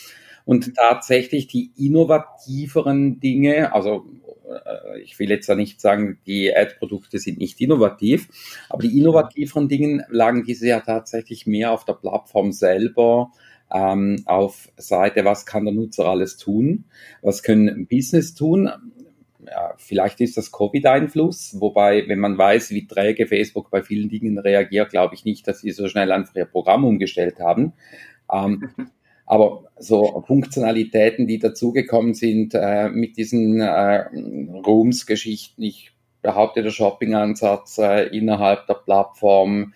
B: Und tatsächlich die innovativeren Dinge, also äh, ich will jetzt da nicht sagen, die Ad-Produkte sind nicht innovativ, aber die innovativeren Dinge lagen dieses Jahr tatsächlich mehr auf der Plattform selber, ähm, auf Seite, was kann der Nutzer alles tun, was können Business tun. Ja, vielleicht ist das Covid-Einfluss, wobei, wenn man weiß, wie träge Facebook bei vielen Dingen reagiert, glaube ich nicht, dass sie so schnell einfach ihr Programm umgestellt haben. Ähm, aber so Funktionalitäten, die dazugekommen sind äh, mit diesen äh, Rooms-Geschichten, ich behaupte, der Shopping-Ansatz äh, innerhalb der Plattform,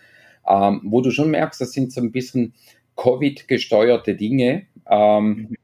B: ähm, wo du schon merkst, das sind so ein bisschen Covid-gesteuerte Dinge. Ähm,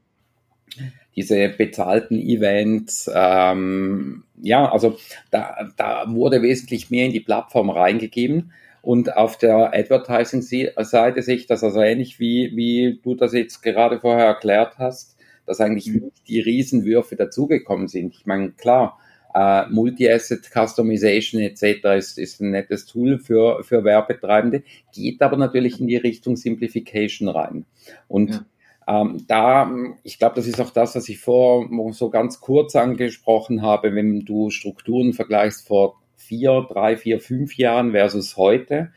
B: diese bezahlten Events, ähm, ja, also da, da wurde wesentlich mehr in die Plattform reingegeben. Und auf der Advertising-Seite sehe ich das also ähnlich wie, wie du das jetzt gerade vorher erklärt hast, dass eigentlich mhm. nicht die Riesenwürfe dazugekommen sind. Ich meine, klar, äh, Multi-Asset Customization etc. Ist, ist ein nettes Tool für, für Werbetreibende, geht aber natürlich in die Richtung Simplification rein. Und ja. Ähm, da, ich glaube, das ist auch das, was ich vor so ganz kurz angesprochen habe, wenn du Strukturen vergleichst vor vier, drei, vier, fünf Jahren versus heute.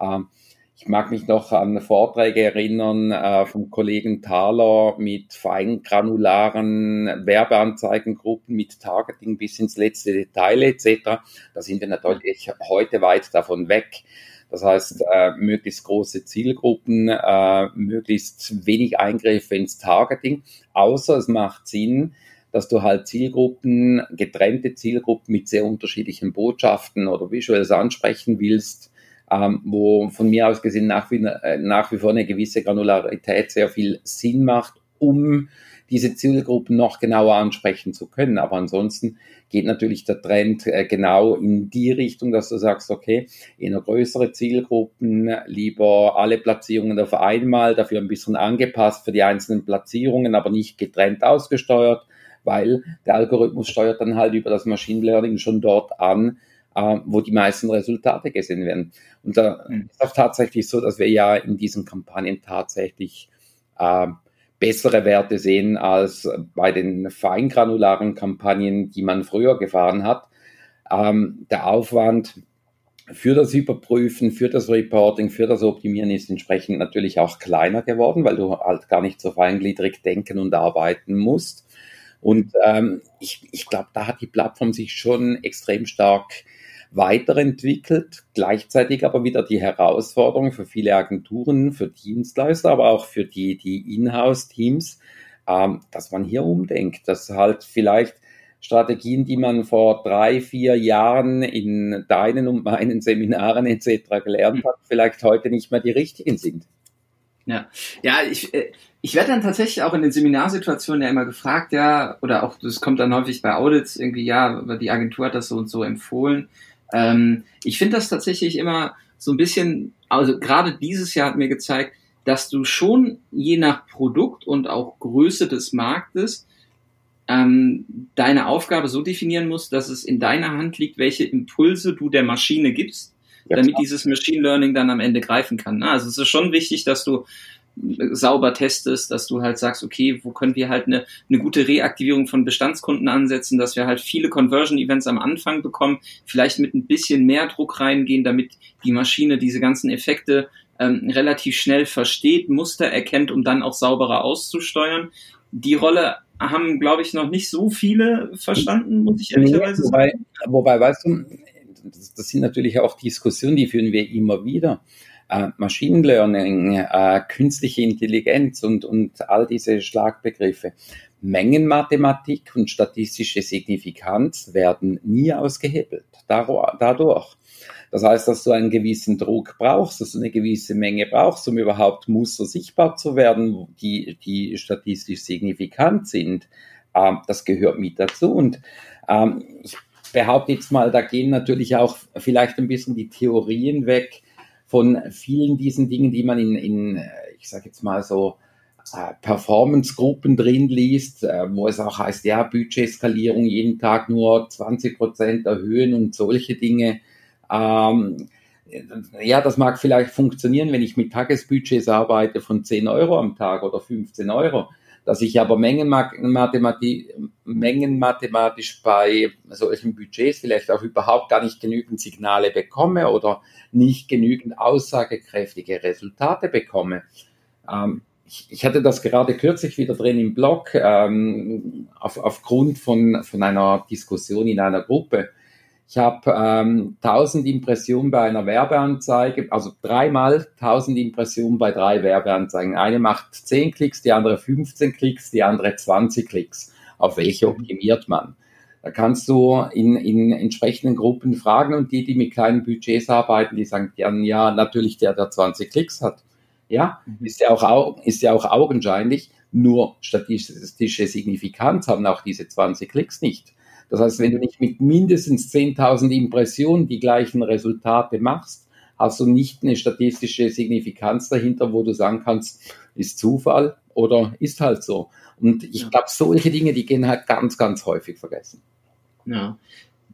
B: Ähm, ich mag mich noch an Vorträge erinnern äh, vom Kollegen Thaler mit feingranularen Werbeanzeigengruppen mit Targeting bis ins letzte Detail etc. Da sind wir natürlich heute weit davon weg. Das heißt, äh, möglichst große Zielgruppen, äh, möglichst wenig Eingriffe ins Targeting, außer es macht Sinn, dass du halt Zielgruppen, getrennte Zielgruppen mit sehr unterschiedlichen Botschaften oder Visuals ansprechen willst ähm, wo von mir aus gesehen nach wie, äh, nach wie vor eine gewisse Granularität sehr viel Sinn macht, um diese Zielgruppen noch genauer ansprechen zu können. Aber ansonsten geht natürlich der Trend äh, genau in die Richtung, dass du sagst, okay, in größere Zielgruppen lieber alle Platzierungen auf einmal, dafür ein bisschen angepasst für die einzelnen Platzierungen, aber nicht getrennt ausgesteuert, weil der Algorithmus steuert dann halt über das Machine Learning schon dort an, äh, wo die meisten Resultate gesehen werden. Und da mhm. ist auch tatsächlich so, dass wir ja in diesen Kampagnen tatsächlich äh, bessere Werte sehen als bei den feingranularen Kampagnen, die man früher gefahren hat. Ähm, der Aufwand für das Überprüfen, für das Reporting, für das Optimieren ist entsprechend natürlich auch kleiner geworden, weil du halt gar nicht so feingliedrig denken und arbeiten musst. Und ähm, ich, ich glaube, da hat die Plattform sich schon extrem stark weiterentwickelt, gleichzeitig aber wieder die Herausforderung für viele Agenturen, für Dienstleister, aber auch für die, die Inhouse-Teams, ähm, dass man hier umdenkt, dass halt vielleicht Strategien, die man vor drei, vier Jahren in deinen und meinen Seminaren etc. gelernt hat, vielleicht heute nicht mehr die richtigen sind.
A: Ja, ja, ich, äh, ich werde dann tatsächlich auch in den Seminarsituationen ja immer gefragt, ja, oder auch das kommt dann häufig bei Audits irgendwie, ja, die Agentur hat das so und so empfohlen. Ähm, ich finde das tatsächlich immer so ein bisschen, also gerade dieses Jahr hat mir gezeigt, dass du schon je nach Produkt und auch Größe des Marktes ähm, deine Aufgabe so definieren musst, dass es in deiner Hand liegt, welche Impulse du der Maschine gibst, ja, damit dieses Machine Learning dann am Ende greifen kann. Also es ist schon wichtig, dass du sauber testest, dass du halt sagst, okay, wo können wir halt eine, eine gute Reaktivierung von Bestandskunden ansetzen, dass wir halt viele Conversion-Events am Anfang bekommen, vielleicht mit ein bisschen mehr Druck reingehen, damit die Maschine diese ganzen Effekte ähm, relativ schnell versteht, Muster erkennt, um dann auch sauberer auszusteuern. Die Rolle haben, glaube ich, noch nicht so viele verstanden, muss ich ehrlicherweise
B: nee, wobei, sagen. Wobei, weißt du, das, das sind natürlich auch Diskussionen, die führen wir immer wieder. Äh, Machine Learning, äh, künstliche Intelligenz und, und all diese Schlagbegriffe. Mengenmathematik und statistische Signifikanz werden nie ausgehebelt dadurch. Das heißt, dass du einen gewissen Druck brauchst, dass du eine gewisse Menge brauchst, um überhaupt Muster sichtbar zu werden, die, die statistisch signifikant sind. Ähm, das gehört mit dazu. Und ähm, ich behaupte jetzt mal, da gehen natürlich auch vielleicht ein bisschen die Theorien weg von vielen diesen Dingen, die man in, in ich sage jetzt mal so, äh, Performance-Gruppen drin liest, äh, wo es auch heißt, ja, Budgetskalierung jeden Tag nur 20 Prozent erhöhen und solche Dinge. Ähm, ja, das mag vielleicht funktionieren, wenn ich mit Tagesbudgets arbeite von 10 Euro am Tag oder 15 Euro. Dass ich aber mengenmathematisch, mengenmathematisch bei solchen Budgets vielleicht auch überhaupt gar nicht genügend Signale bekomme oder nicht genügend aussagekräftige Resultate bekomme. Ähm, ich, ich hatte das gerade kürzlich wieder drin im Blog, ähm, auf, aufgrund von, von einer Diskussion in einer Gruppe. Ich habe ähm, 1000 Impressionen bei einer Werbeanzeige, also dreimal 1000 Impressionen bei drei Werbeanzeigen. Eine macht 10 Klicks, die andere 15 Klicks, die andere 20 Klicks. Auf welche optimiert man? Da kannst du in, in entsprechenden Gruppen fragen und die, die mit kleinen Budgets arbeiten, die sagen dann, ja, natürlich der, der 20 Klicks hat. Ja, mhm. ist ja auch, ist ja auch augenscheinlich. Nur statistische Signifikanz haben auch diese 20 Klicks nicht. Das heißt, wenn du nicht mit mindestens 10.000 Impressionen die gleichen Resultate machst, hast du nicht eine statistische Signifikanz dahinter, wo du sagen kannst, ist Zufall oder ist halt so. Und ich glaube, solche Dinge, die gehen halt ganz, ganz häufig vergessen.
A: Ja.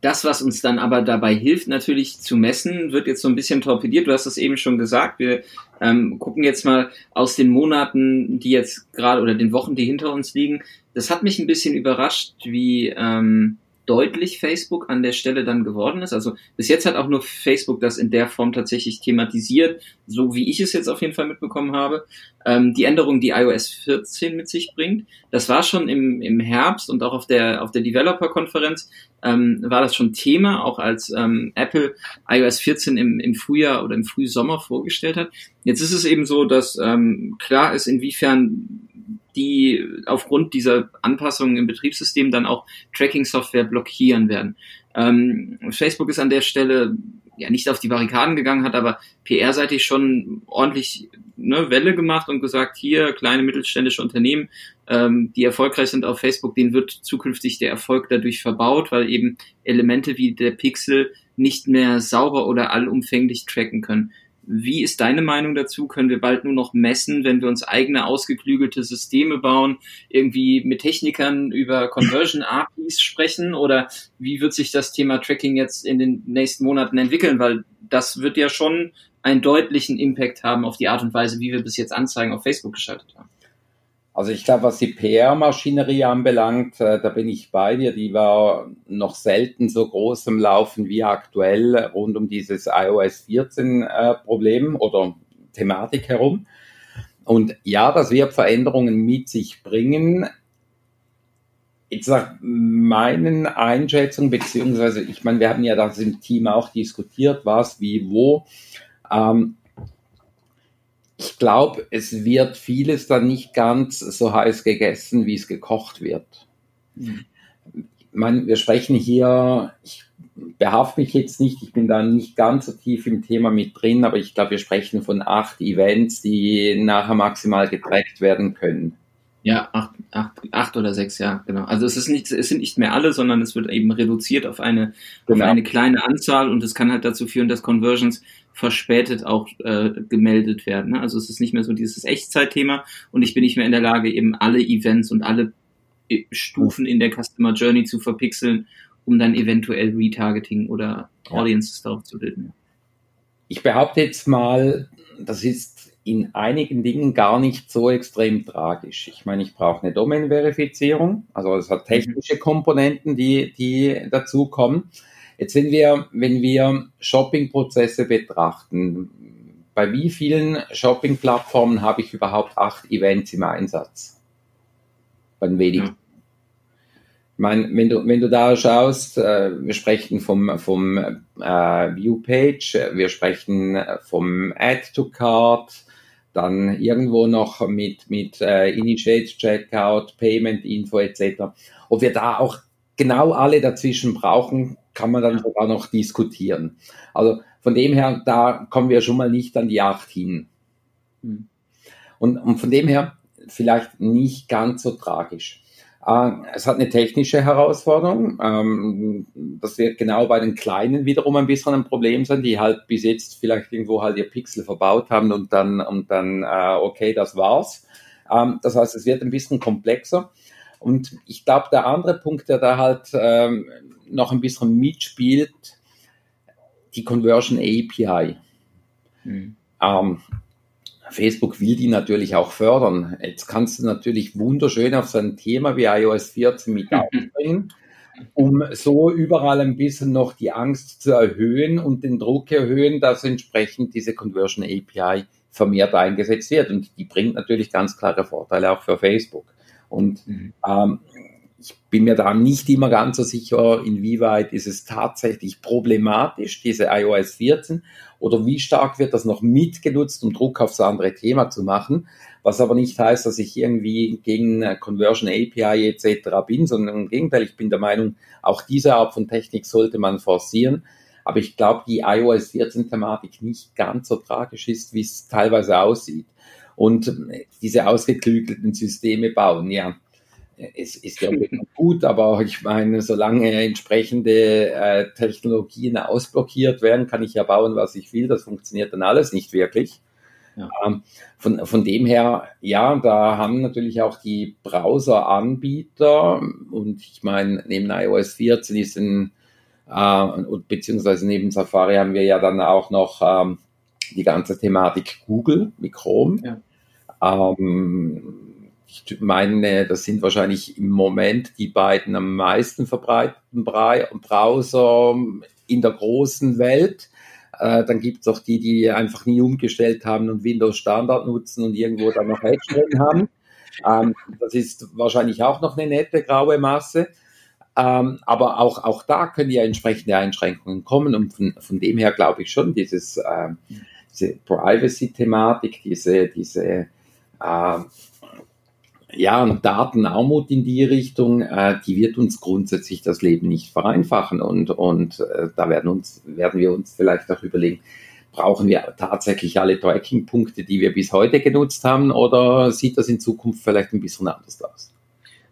A: Das, was uns dann aber dabei hilft, natürlich zu messen, wird jetzt so ein bisschen torpediert. Du hast es eben schon gesagt. Wir ähm, gucken jetzt mal aus den Monaten, die jetzt gerade oder den Wochen, die hinter uns liegen. Das hat mich ein bisschen überrascht, wie ähm, deutlich Facebook an der Stelle dann geworden ist. Also bis jetzt hat auch nur Facebook das in der Form tatsächlich thematisiert, so wie ich es jetzt auf jeden Fall mitbekommen habe. Ähm, die Änderung, die iOS 14 mit sich bringt, das war schon im, im Herbst und auch auf der auf der Developer-Konferenz ähm, war das schon Thema, auch als ähm, Apple iOS 14 im, im Frühjahr oder im Frühsommer vorgestellt hat. Jetzt ist es eben so, dass ähm, klar ist, inwiefern die aufgrund dieser Anpassungen im Betriebssystem dann auch Tracking-Software blockieren werden. Ähm, Facebook ist an der Stelle ja nicht auf die Barrikaden gegangen, hat aber PR-seitig schon ordentlich ne, Welle gemacht und gesagt, hier kleine mittelständische Unternehmen, ähm, die erfolgreich sind auf Facebook, denen wird zukünftig der Erfolg dadurch verbaut, weil eben Elemente wie der Pixel nicht mehr sauber oder allumfänglich tracken können. Wie ist deine Meinung dazu? Können wir bald nur noch messen, wenn wir uns eigene ausgeklügelte Systeme bauen, irgendwie mit Technikern über Conversion APIs sprechen? Oder wie wird sich das Thema Tracking jetzt in den nächsten Monaten entwickeln? Weil das wird ja schon einen deutlichen Impact haben auf die Art und Weise, wie wir bis jetzt Anzeigen auf Facebook geschaltet haben.
B: Also ich glaube, was die PR-Maschinerie anbelangt, äh, da bin ich bei dir. Die war noch selten so groß im Laufen wie aktuell rund um dieses iOS 14 äh, oder Thematik herum. Und ja, das wird Veränderungen mit sich bringen. Jetzt nach meinen Einschätzungen, beziehungsweise, ich meine, wir haben ja das im Team auch diskutiert, was, wie, wo. Ähm, ich glaube, es wird vieles dann nicht ganz so heiß gegessen, wie es gekocht wird. Mhm. Ich wir sprechen hier, ich behafte mich jetzt nicht, ich bin da nicht ganz so tief im Thema mit drin, aber ich glaube, wir sprechen von acht Events, die nachher maximal getrackt werden können.
A: Ja, acht, acht, acht oder sechs, ja, genau. Also es ist nicht, es sind nicht mehr alle, sondern es wird eben reduziert auf eine, genau. auf eine kleine Anzahl und es kann halt dazu führen, dass Conversions verspätet auch äh, gemeldet werden. Ne? Also es ist nicht mehr so dieses Echtzeitthema und ich bin nicht mehr in der Lage, eben alle Events und alle äh, Stufen in der Customer Journey zu verpixeln, um dann eventuell Retargeting oder Audiences ja. darauf zu bilden.
B: Ich behaupte jetzt mal, das ist in einigen Dingen gar nicht so extrem tragisch. Ich meine, ich brauche eine Domain-Verifizierung, also es hat technische Komponenten, die, die dazukommen. Jetzt, wenn wir, wenn wir Shopping-Prozesse betrachten, bei wie vielen Shopping-Plattformen habe ich überhaupt acht Events im Einsatz? Bei den wenigen. meine, wenn du, wenn du da schaust, äh, wir sprechen vom, vom äh, Viewpage, wir sprechen vom Add to Card, dann irgendwo noch mit, mit äh, Initiate Checkout, Payment Info etc. Ob wir da auch genau alle dazwischen brauchen, kann man dann sogar noch diskutieren. Also von dem her, da kommen wir schon mal nicht an die acht hin. Hm. Und, und von dem her vielleicht nicht ganz so tragisch. Äh, es hat eine technische Herausforderung. Ähm, das wird genau bei den Kleinen wiederum ein bisschen ein Problem sein, die halt bis jetzt vielleicht irgendwo halt ihr Pixel verbaut haben und dann, und dann äh, okay, das war's. Ähm, das heißt, es wird ein bisschen komplexer. Und ich glaube, der andere Punkt, der da halt ähm, noch ein bisschen mitspielt, die Conversion API. Mhm. Facebook will die natürlich auch fördern. Jetzt kannst du natürlich wunderschön auf so ein Thema wie iOS 14 mit aufbringen, um so überall ein bisschen noch die Angst zu erhöhen und den Druck erhöhen, dass entsprechend diese Conversion API vermehrt eingesetzt wird. Und die bringt natürlich ganz klare Vorteile auch für Facebook. Und mhm. ähm, ich bin mir da nicht immer ganz so sicher, inwieweit ist es tatsächlich problematisch, diese iOS 14, oder wie stark wird das noch mitgenutzt, um Druck auf das andere Thema zu machen. Was aber nicht heißt, dass ich irgendwie gegen Conversion API etc. bin, sondern im Gegenteil, ich bin der Meinung, auch diese Art von Technik sollte man forcieren. Aber ich glaube, die iOS 14 Thematik nicht ganz so tragisch ist, wie es teilweise aussieht. Und diese ausgeklügelten Systeme bauen, ja, es ist ja gut, aber ich meine, solange entsprechende äh, Technologien ausblockiert werden, kann ich ja bauen, was ich will. Das funktioniert dann alles nicht wirklich. Ja. Ähm, von, von dem her, ja, da haben natürlich auch die Browser-Anbieter und ich meine, neben iOS 14 ist ein, äh, beziehungsweise neben Safari haben wir ja dann auch noch ähm, die ganze Thematik Google mit Chrome. Ja. Ähm, ich meine, das sind wahrscheinlich im Moment die beiden am meisten verbreiteten Browser in der großen Welt. Äh, dann gibt es auch die, die einfach nie umgestellt haben und Windows Standard nutzen und irgendwo dann noch Edge drin haben. Ähm, das ist wahrscheinlich auch noch eine nette graue Masse. Ähm, aber auch, auch da können ja entsprechende Einschränkungen kommen. Und von, von dem her glaube ich schon, dieses, äh, diese Privacy-Thematik, diese, diese äh, ja, Datenarmut in die Richtung, äh, die wird uns grundsätzlich das Leben nicht vereinfachen. Und, und äh, da werden, uns, werden wir uns vielleicht auch überlegen, brauchen wir tatsächlich alle Tracking-Punkte, die wir bis heute genutzt haben, oder sieht das in Zukunft vielleicht ein bisschen anders aus?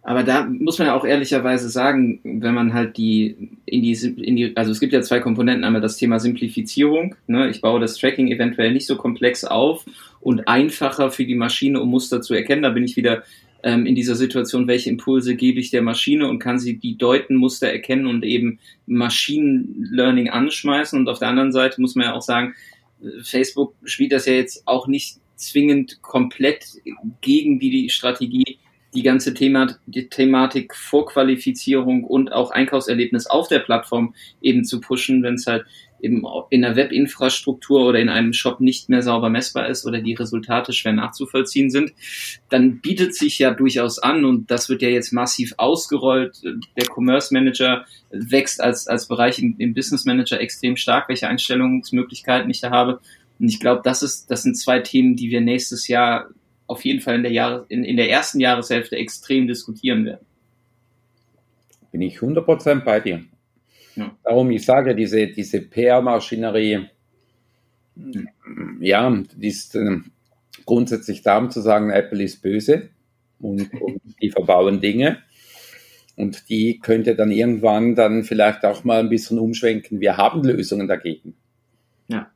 A: Aber da muss man ja auch ehrlicherweise sagen, wenn man halt die in die, in die also es gibt ja zwei Komponenten, einmal das Thema Simplifizierung. Ne? Ich baue das Tracking eventuell nicht so komplex auf und einfacher für die Maschine, um Muster zu erkennen. Da bin ich wieder ähm, in dieser Situation, welche Impulse gebe ich der Maschine und kann sie die deuten, Muster erkennen und eben Machine Learning anschmeißen. Und auf der anderen Seite muss man ja auch sagen, Facebook spielt das ja jetzt auch nicht zwingend komplett gegen die, die Strategie, die ganze Thema, die Thematik Vorqualifizierung und auch Einkaufserlebnis auf der Plattform eben zu pushen, wenn es halt eben in der Webinfrastruktur oder in einem Shop nicht mehr sauber messbar ist oder die Resultate schwer nachzuvollziehen sind, dann bietet sich ja durchaus an und das wird ja jetzt massiv ausgerollt. Der Commerce Manager wächst als, als Bereich im, im Business Manager extrem stark, welche Einstellungsmöglichkeiten ich da habe. Und ich glaube, das ist, das sind zwei Themen, die wir nächstes Jahr auf jeden Fall in der, Jahres-, in, in der ersten Jahreshälfte extrem diskutieren werden.
B: Bin ich 100% bei dir. Ja. Darum, ich sage, diese, diese PR-Maschinerie, ja, die ist äh, grundsätzlich darum zu sagen, Apple ist böse und, und die verbauen Dinge. Und die könnte dann irgendwann dann vielleicht auch mal ein bisschen umschwenken. Wir haben Lösungen dagegen.
A: Ja.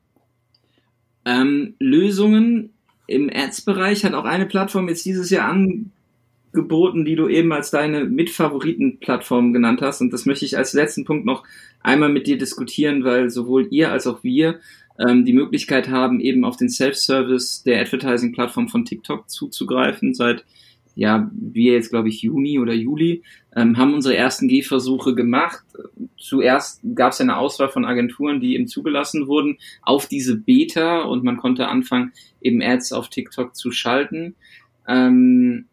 A: Ähm, Lösungen im Ads-Bereich hat auch eine Plattform jetzt dieses Jahr an, geboten, die du eben als deine Mitfavoriten-Plattform genannt hast. Und das möchte ich als letzten Punkt noch einmal mit dir diskutieren, weil sowohl ihr als auch wir ähm, die Möglichkeit haben, eben auf den Self-Service der Advertising-Plattform von TikTok zuzugreifen. Seit, ja, wir jetzt, glaube ich, Juni oder Juli, ähm, haben unsere ersten Gehversuche gemacht. Zuerst gab es eine Auswahl von Agenturen, die eben zugelassen wurden auf diese Beta und man konnte anfangen, eben Ads auf TikTok zu schalten. Ähm,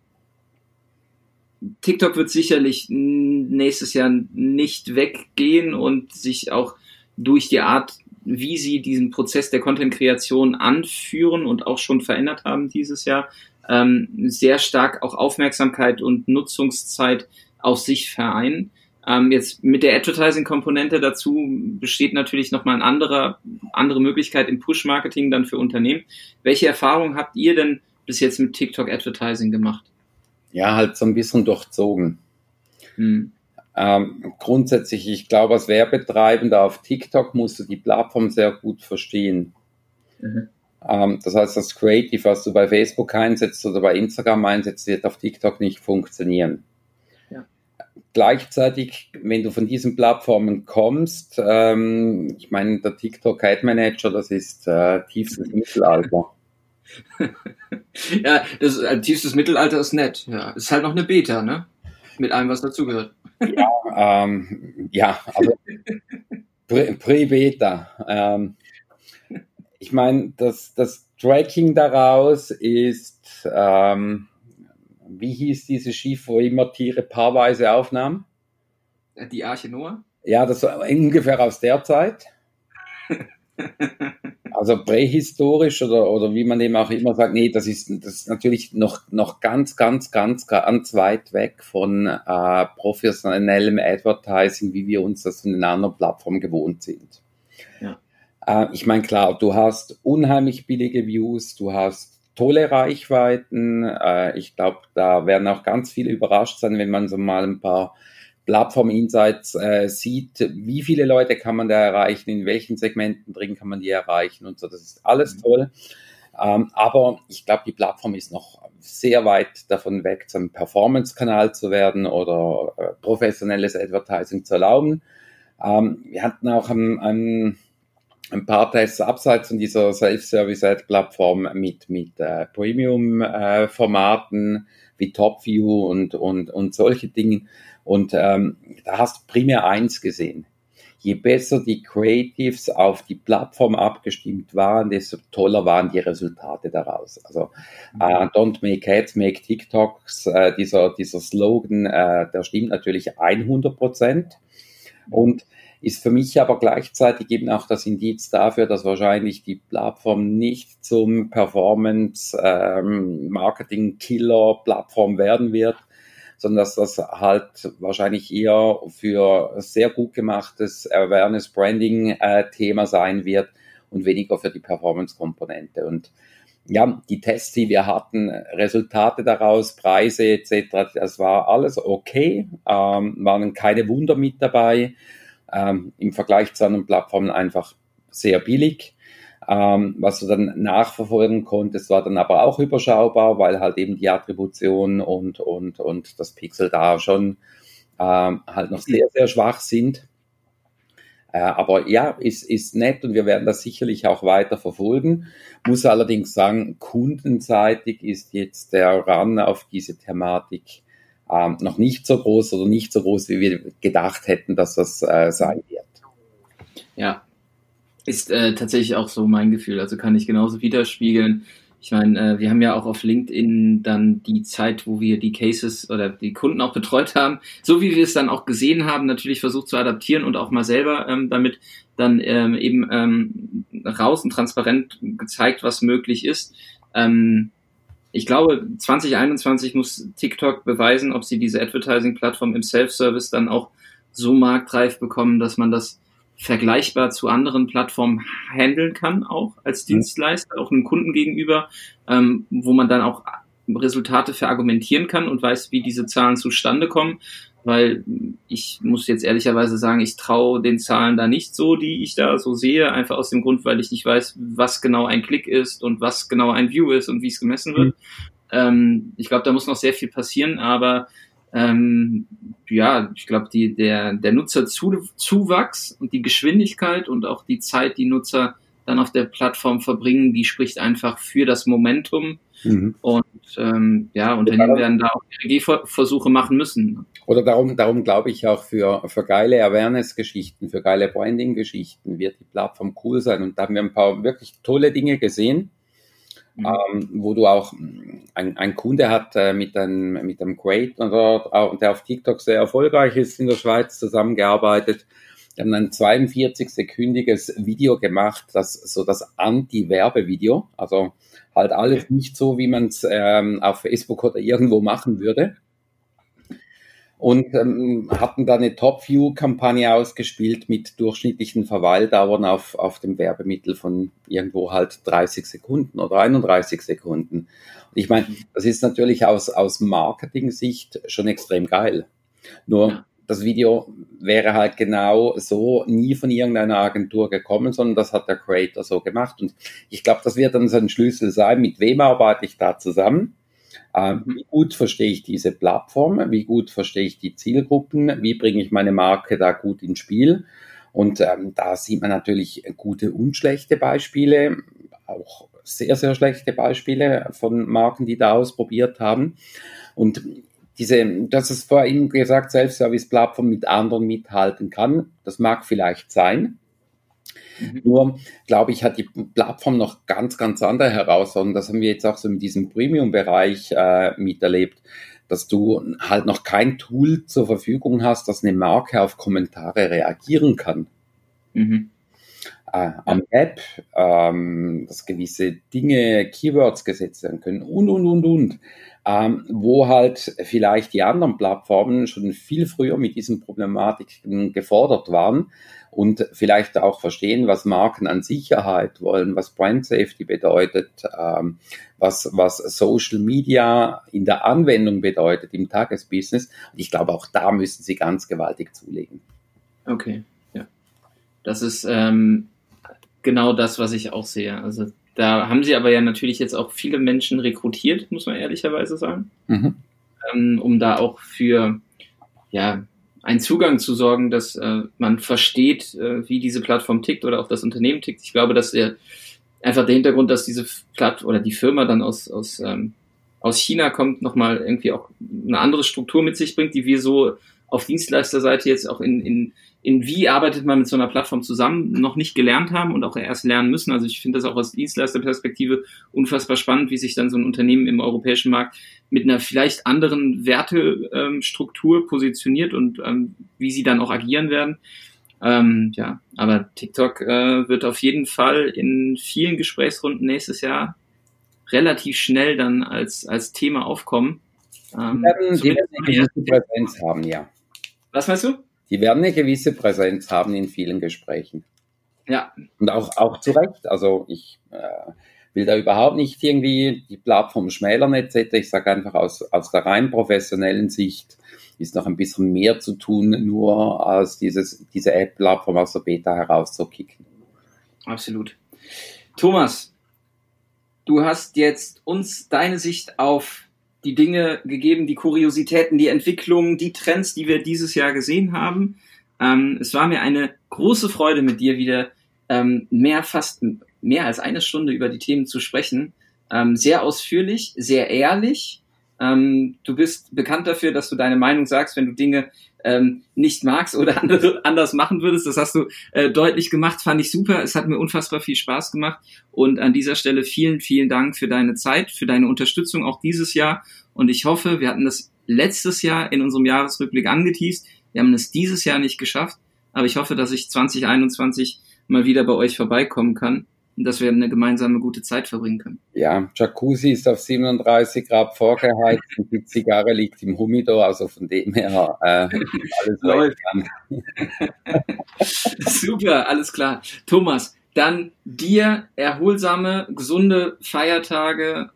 A: TikTok wird sicherlich nächstes Jahr nicht weggehen und sich auch durch die Art, wie sie diesen Prozess der Content-Kreation anführen und auch schon verändert haben dieses Jahr, ähm, sehr stark auch Aufmerksamkeit und Nutzungszeit auf sich vereinen. Ähm, jetzt mit der Advertising-Komponente dazu besteht natürlich nochmal eine andere, andere Möglichkeit im Push-Marketing dann für Unternehmen. Welche Erfahrungen habt ihr denn bis jetzt mit TikTok Advertising gemacht?
B: Ja, halt so ein bisschen durchzogen. Hm. Ähm, grundsätzlich, ich glaube, als Werbetreibender auf TikTok musst du die Plattform sehr gut verstehen. Mhm. Ähm, das heißt, das Creative, was du bei Facebook einsetzt oder bei Instagram einsetzt, wird auf TikTok nicht funktionieren. Ja. Gleichzeitig, wenn du von diesen Plattformen kommst, ähm, ich meine, der TikTok Ad Manager, das ist äh, tiefstes Mittelalter.
A: ja, das äh, tiefstes Mittelalter ist nett. Ja, ist halt noch eine Beta, ne? Mit allem, was dazugehört.
B: ja, ähm, ja, also Pre-Beta. Ähm, ich meine, das, das Tracking daraus ist, ähm, wie hieß dieses Schiff, wo immer Tiere paarweise aufnahmen?
A: Die Arche Noah?
B: Ja, das war ungefähr aus der Zeit. also prähistorisch oder, oder wie man eben auch immer sagt, nee, das ist, das ist natürlich noch, noch ganz, ganz, ganz, ganz weit weg von äh, professionellem Advertising, wie wir uns das von den anderen Plattformen gewohnt sind. Ja. Äh, ich meine, klar, du hast unheimlich billige Views, du hast tolle Reichweiten. Äh, ich glaube, da werden auch ganz viele überrascht sein, wenn man so mal ein paar Plattform Insights äh, sieht, wie viele Leute kann man da erreichen, in welchen Segmenten drin kann man die erreichen und so. Das ist alles mhm. toll. Ähm, aber ich glaube, die Plattform ist noch sehr weit davon weg, zum Performance-Kanal zu werden oder äh, professionelles Advertising zu erlauben. Ähm, wir hatten auch ein, ein, ein, paar Tests abseits von dieser Self-Service-Ad-Plattform mit, mit äh, Premium-Formaten wie TopView und, und, und solche Dinge. Und ähm, da hast du primär eins gesehen. Je besser die Creatives auf die Plattform abgestimmt waren, desto toller waren die Resultate daraus. Also äh, Don't make ads, make TikToks, äh, dieser, dieser Slogan, äh, der stimmt natürlich 100 Prozent. Und ist für mich aber gleichzeitig eben auch das Indiz dafür, dass wahrscheinlich die Plattform nicht zum Performance-Marketing-Killer-Plattform ähm, werden wird, sondern dass das halt wahrscheinlich eher für sehr gut gemachtes Awareness-Branding-Thema sein wird und weniger für die Performance-Komponente. Und ja, die Tests, die wir hatten, Resultate daraus, Preise etc., das war alles okay, ähm, waren keine Wunder mit dabei, ähm, im Vergleich zu anderen Plattformen einfach sehr billig. Ähm, was du dann nachverfolgen konntest, war dann aber auch überschaubar, weil halt eben die Attribution und, und, und das Pixel da schon ähm, halt noch sehr, sehr schwach sind. Äh, aber ja, ist, ist nett und wir werden das sicherlich auch weiter verfolgen. Muss allerdings sagen, kundenseitig ist jetzt der Run auf diese Thematik ähm, noch nicht so groß oder nicht so groß, wie wir gedacht hätten, dass das äh, sein wird.
A: Ja, ist äh, tatsächlich auch so mein Gefühl. Also kann ich genauso widerspiegeln. Ich meine, äh, wir haben ja auch auf LinkedIn dann die Zeit, wo wir die Cases oder die Kunden auch betreut haben, so wie wir es dann auch gesehen haben, natürlich versucht zu adaptieren und auch mal selber ähm, damit dann ähm, eben ähm, raus und transparent gezeigt, was möglich ist. Ähm, ich glaube, 2021 muss TikTok beweisen, ob sie diese Advertising-Plattform im Self-Service dann auch so marktreif bekommen, dass man das vergleichbar zu anderen Plattformen handeln kann, auch als mhm. Dienstleister, auch einem Kunden gegenüber, ähm, wo man dann auch Resultate verargumentieren kann und weiß, wie diese Zahlen zustande kommen. Weil ich muss jetzt ehrlicherweise sagen, ich traue den Zahlen da nicht so, die ich da so sehe, einfach aus dem Grund, weil ich nicht weiß, was genau ein Klick ist und was genau ein View ist und wie es gemessen wird. Mhm. Ähm, ich glaube, da muss noch sehr viel passieren, aber ähm, ja, ich glaube, die, der, der Nutzerzuwachs und die Geschwindigkeit und auch die Zeit, die Nutzer dann auf der Plattform verbringen, die spricht einfach für das Momentum. Mhm. Und ähm, ja, Unternehmen werden da auch Regie-Versuche machen müssen.
B: Oder darum, darum glaube ich auch für, für geile Awareness-Geschichten, für geile Branding-Geschichten wird die Plattform cool sein. Und da haben wir ein paar wirklich tolle Dinge gesehen. Mhm. ähm, wo du auch ein, ein Kunde hat äh, mit, einem, mit einem Creator, der auf TikTok sehr erfolgreich ist in der Schweiz, zusammengearbeitet. Die haben ein 42-sekündiges Video gemacht, das so das Anti-Werbevideo, also halt alles nicht so, wie man es ähm, auf Facebook oder irgendwo machen würde und ähm, hatten da eine Top-View-Kampagne ausgespielt mit durchschnittlichen Verweildauern auf, auf dem Werbemittel von irgendwo halt 30 Sekunden oder 31 Sekunden. Und ich meine, das ist natürlich aus, aus Marketing-Sicht schon extrem geil. Nur das Video wäre halt genau so nie von irgendeiner Agentur gekommen, sondern das hat der Creator so gemacht. Und ich glaube, das wird dann so ein Schlüssel sein, mit wem arbeite ich da zusammen. Wie gut verstehe ich diese Plattform? Wie gut verstehe ich die Zielgruppen? Wie bringe ich meine Marke da gut ins Spiel? Und ähm, da sieht man natürlich gute und schlechte Beispiele, auch sehr, sehr schlechte Beispiele von Marken, die da ausprobiert haben. Und diese, dass es vorhin gesagt, Self-Service-Plattform mit anderen mithalten kann, das mag vielleicht sein. Mhm. Nur, glaube ich, hat die Plattform noch ganz, ganz andere Herausforderungen. Das haben wir jetzt auch so in diesem Premium-Bereich äh, miterlebt, dass du halt noch kein Tool zur Verfügung hast, das eine Marke auf Kommentare reagieren kann. Mhm. Äh, am App, ähm, dass gewisse Dinge, Keywords gesetzt werden können und, und, und, und. Ähm, wo halt vielleicht die anderen Plattformen schon viel früher mit diesen Problematiken gefordert waren und vielleicht auch verstehen, was Marken an Sicherheit wollen, was Brand Safety bedeutet, ähm, was, was Social Media in der Anwendung bedeutet im Tagesbusiness. Und ich glaube, auch da müssen sie ganz gewaltig zulegen.
A: Okay, ja. Das ist ähm, genau das, was ich auch sehe. Also da haben sie aber ja natürlich jetzt auch viele Menschen rekrutiert, muss man ehrlicherweise sagen, mhm. ähm, um da auch für ja, einen Zugang zu sorgen, dass äh, man versteht, äh, wie diese Plattform tickt oder auch das Unternehmen tickt. Ich glaube, dass der einfach der Hintergrund, dass diese Platt oder die Firma dann aus aus ähm, aus China kommt, nochmal irgendwie auch eine andere Struktur mit sich bringt, die wir so auf Dienstleisterseite jetzt auch in, in in wie arbeitet man mit so einer Plattform zusammen, noch nicht gelernt haben und auch erst lernen müssen. Also ich finde das auch aus Dienstleisterperspektive unfassbar spannend, wie sich dann so ein Unternehmen im europäischen Markt mit einer vielleicht anderen Wertestruktur ähm, positioniert und ähm, wie sie dann auch agieren werden. Ähm, ja, aber TikTok äh, wird auf jeden Fall in vielen Gesprächsrunden nächstes Jahr relativ schnell dann als, als Thema aufkommen.
B: Ähm, die werden, die werden eine Präsenz haben, ja.
A: Was meinst du?
B: Die werden eine gewisse Präsenz haben in vielen Gesprächen.
A: Ja.
B: Und auch, auch zu Recht. Also ich äh, will da überhaupt nicht irgendwie die Plattform schmälern etc. Ich sage einfach aus, aus der rein professionellen Sicht ist noch ein bisschen mehr zu tun, nur als dieses, diese App-Plattform aus der Beta herauszukicken.
A: Absolut. Thomas, du hast jetzt uns deine Sicht auf die Dinge gegeben, die Kuriositäten, die Entwicklungen, die Trends, die wir dieses Jahr gesehen haben. Ähm, es war mir eine große Freude, mit dir wieder ähm, mehr, fast mehr als eine Stunde über die Themen zu sprechen. Ähm, sehr ausführlich, sehr ehrlich. Ähm, du bist bekannt dafür, dass du deine Meinung sagst, wenn du Dinge ähm, nicht magst oder andere, anders machen würdest. Das hast du äh, deutlich gemacht, fand ich super. Es hat mir unfassbar viel Spaß gemacht. Und an dieser Stelle vielen, vielen Dank für deine Zeit, für deine Unterstützung auch dieses Jahr. Und ich hoffe, wir hatten das letztes Jahr in unserem Jahresrückblick angeteased. Wir haben es dieses Jahr nicht geschafft. Aber ich hoffe, dass ich 2021 mal wieder bei euch vorbeikommen kann und dass wir eine gemeinsame gute Zeit verbringen können.
B: Ja, Jacuzzi ist auf 37 Grad vorgeheizt und die Zigarre liegt im Humidor, also von dem her äh, alles läuft.
A: Super, alles klar. Thomas, dann dir erholsame, gesunde Feiertage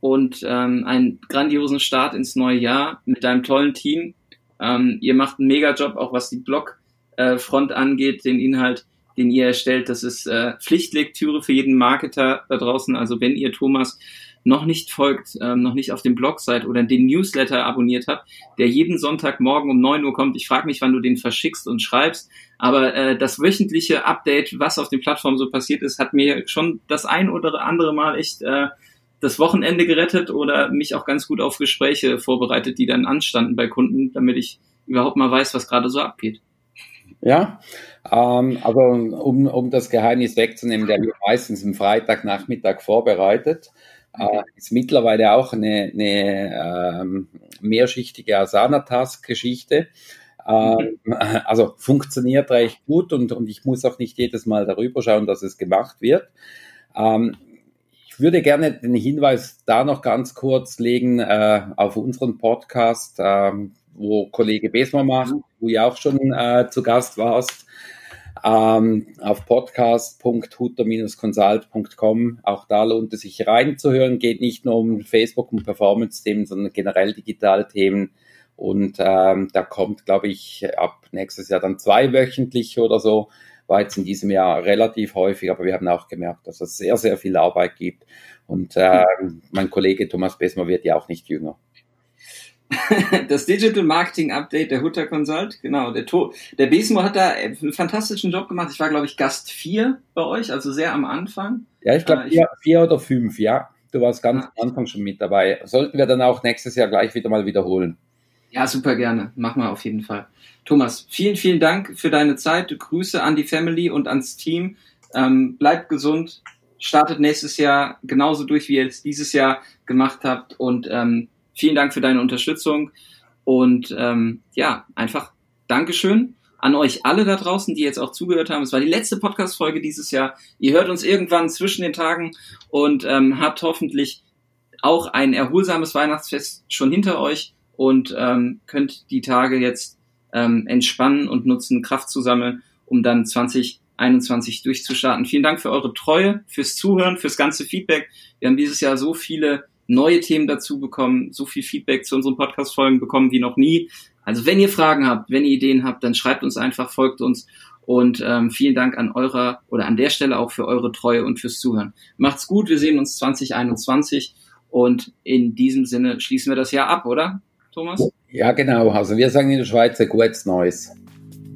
A: und ähm, einen grandiosen Start ins neue Jahr mit deinem tollen Team. Ähm, ihr macht einen Mega-Job, auch was die Blogfront äh, angeht, den Inhalt den ihr erstellt. Das ist äh, Pflichtlektüre für jeden Marketer da draußen. Also wenn ihr Thomas noch nicht folgt, ähm, noch nicht auf dem Blog seid oder den Newsletter abonniert habt, der jeden Sonntagmorgen um neun Uhr kommt. Ich frage mich, wann du den verschickst und schreibst. Aber äh, das wöchentliche Update, was auf den Plattformen so passiert ist, hat mir schon das ein oder andere Mal echt äh, das Wochenende gerettet oder mich auch ganz gut auf Gespräche vorbereitet, die dann anstanden bei Kunden, damit ich überhaupt mal weiß, was gerade so abgeht.
B: Ja, ähm, also um, um das Geheimnis wegzunehmen, der wird meistens am Freitagnachmittag vorbereitet. Okay. Äh, ist mittlerweile auch eine, eine ähm, mehrschichtige Asana-Task-Geschichte. Ähm, mhm. also funktioniert recht gut und, und ich muss auch nicht jedes Mal darüber schauen, dass es gemacht wird. Ähm, ich würde gerne den Hinweis da noch ganz kurz legen äh, auf unseren Podcast, äh, wo Kollege Besmer macht, mhm. wo ihr auch schon äh, zu Gast warst. Ähm, auf podcast.hutter-consult.com. Auch da lohnt es sich reinzuhören. Geht nicht nur um Facebook und Performance-Themen, sondern generell digitale Themen. Und ähm, da kommt, glaube ich, ab nächstes Jahr dann zweiwöchentlich oder so. War jetzt in diesem Jahr relativ häufig, aber wir haben auch gemerkt, dass es sehr, sehr viel Arbeit gibt. Und äh, mein Kollege Thomas Besmer wird ja auch nicht jünger.
A: das Digital Marketing Update der Hutter Consult, genau. Der, to der Besmo hat da einen fantastischen Job gemacht. Ich war, glaube ich, Gast 4 bei euch, also sehr am Anfang.
B: Ja, ich glaube, äh, vier, vier, oder fünf, ja. Du warst ganz ah. am Anfang schon mit dabei. Sollten wir dann auch nächstes Jahr gleich wieder mal wiederholen.
A: Ja, super gerne. Machen wir auf jeden Fall. Thomas, vielen, vielen Dank für deine Zeit. Grüße an die Family und ans Team. Ähm, bleibt gesund. Startet nächstes Jahr genauso durch, wie ihr es dieses Jahr gemacht habt. Und ähm, Vielen Dank für deine Unterstützung und ähm, ja, einfach Dankeschön an euch alle da draußen, die jetzt auch zugehört haben. Es war die letzte Podcast-Folge dieses Jahr. Ihr hört uns irgendwann zwischen den Tagen und ähm, habt hoffentlich auch ein erholsames Weihnachtsfest schon hinter euch und ähm, könnt die Tage jetzt ähm, entspannen und nutzen, Kraft zu sammeln, um dann 2021 durchzustarten. Vielen Dank für eure Treue, fürs Zuhören, fürs ganze Feedback. Wir haben dieses Jahr so viele neue Themen dazu bekommen, so viel Feedback zu unseren Podcast-Folgen bekommen wie noch nie. Also wenn ihr Fragen habt, wenn ihr Ideen habt, dann schreibt uns einfach, folgt uns und ähm, vielen Dank an eurer oder an der Stelle auch für eure Treue und fürs Zuhören. Macht's gut, wir sehen uns 2021 und in diesem Sinne schließen wir das Jahr ab, oder, Thomas?
B: Ja, genau. Also wir sagen in der Schweiz gutes Neues.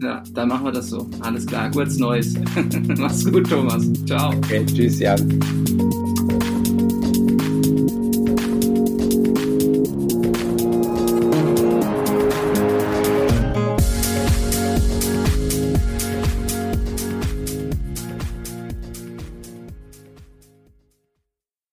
A: Ja, dann machen wir das so. Alles klar, gutes Neues. Mach's gut, Thomas. Ciao.
B: Okay, tschüss, Jan.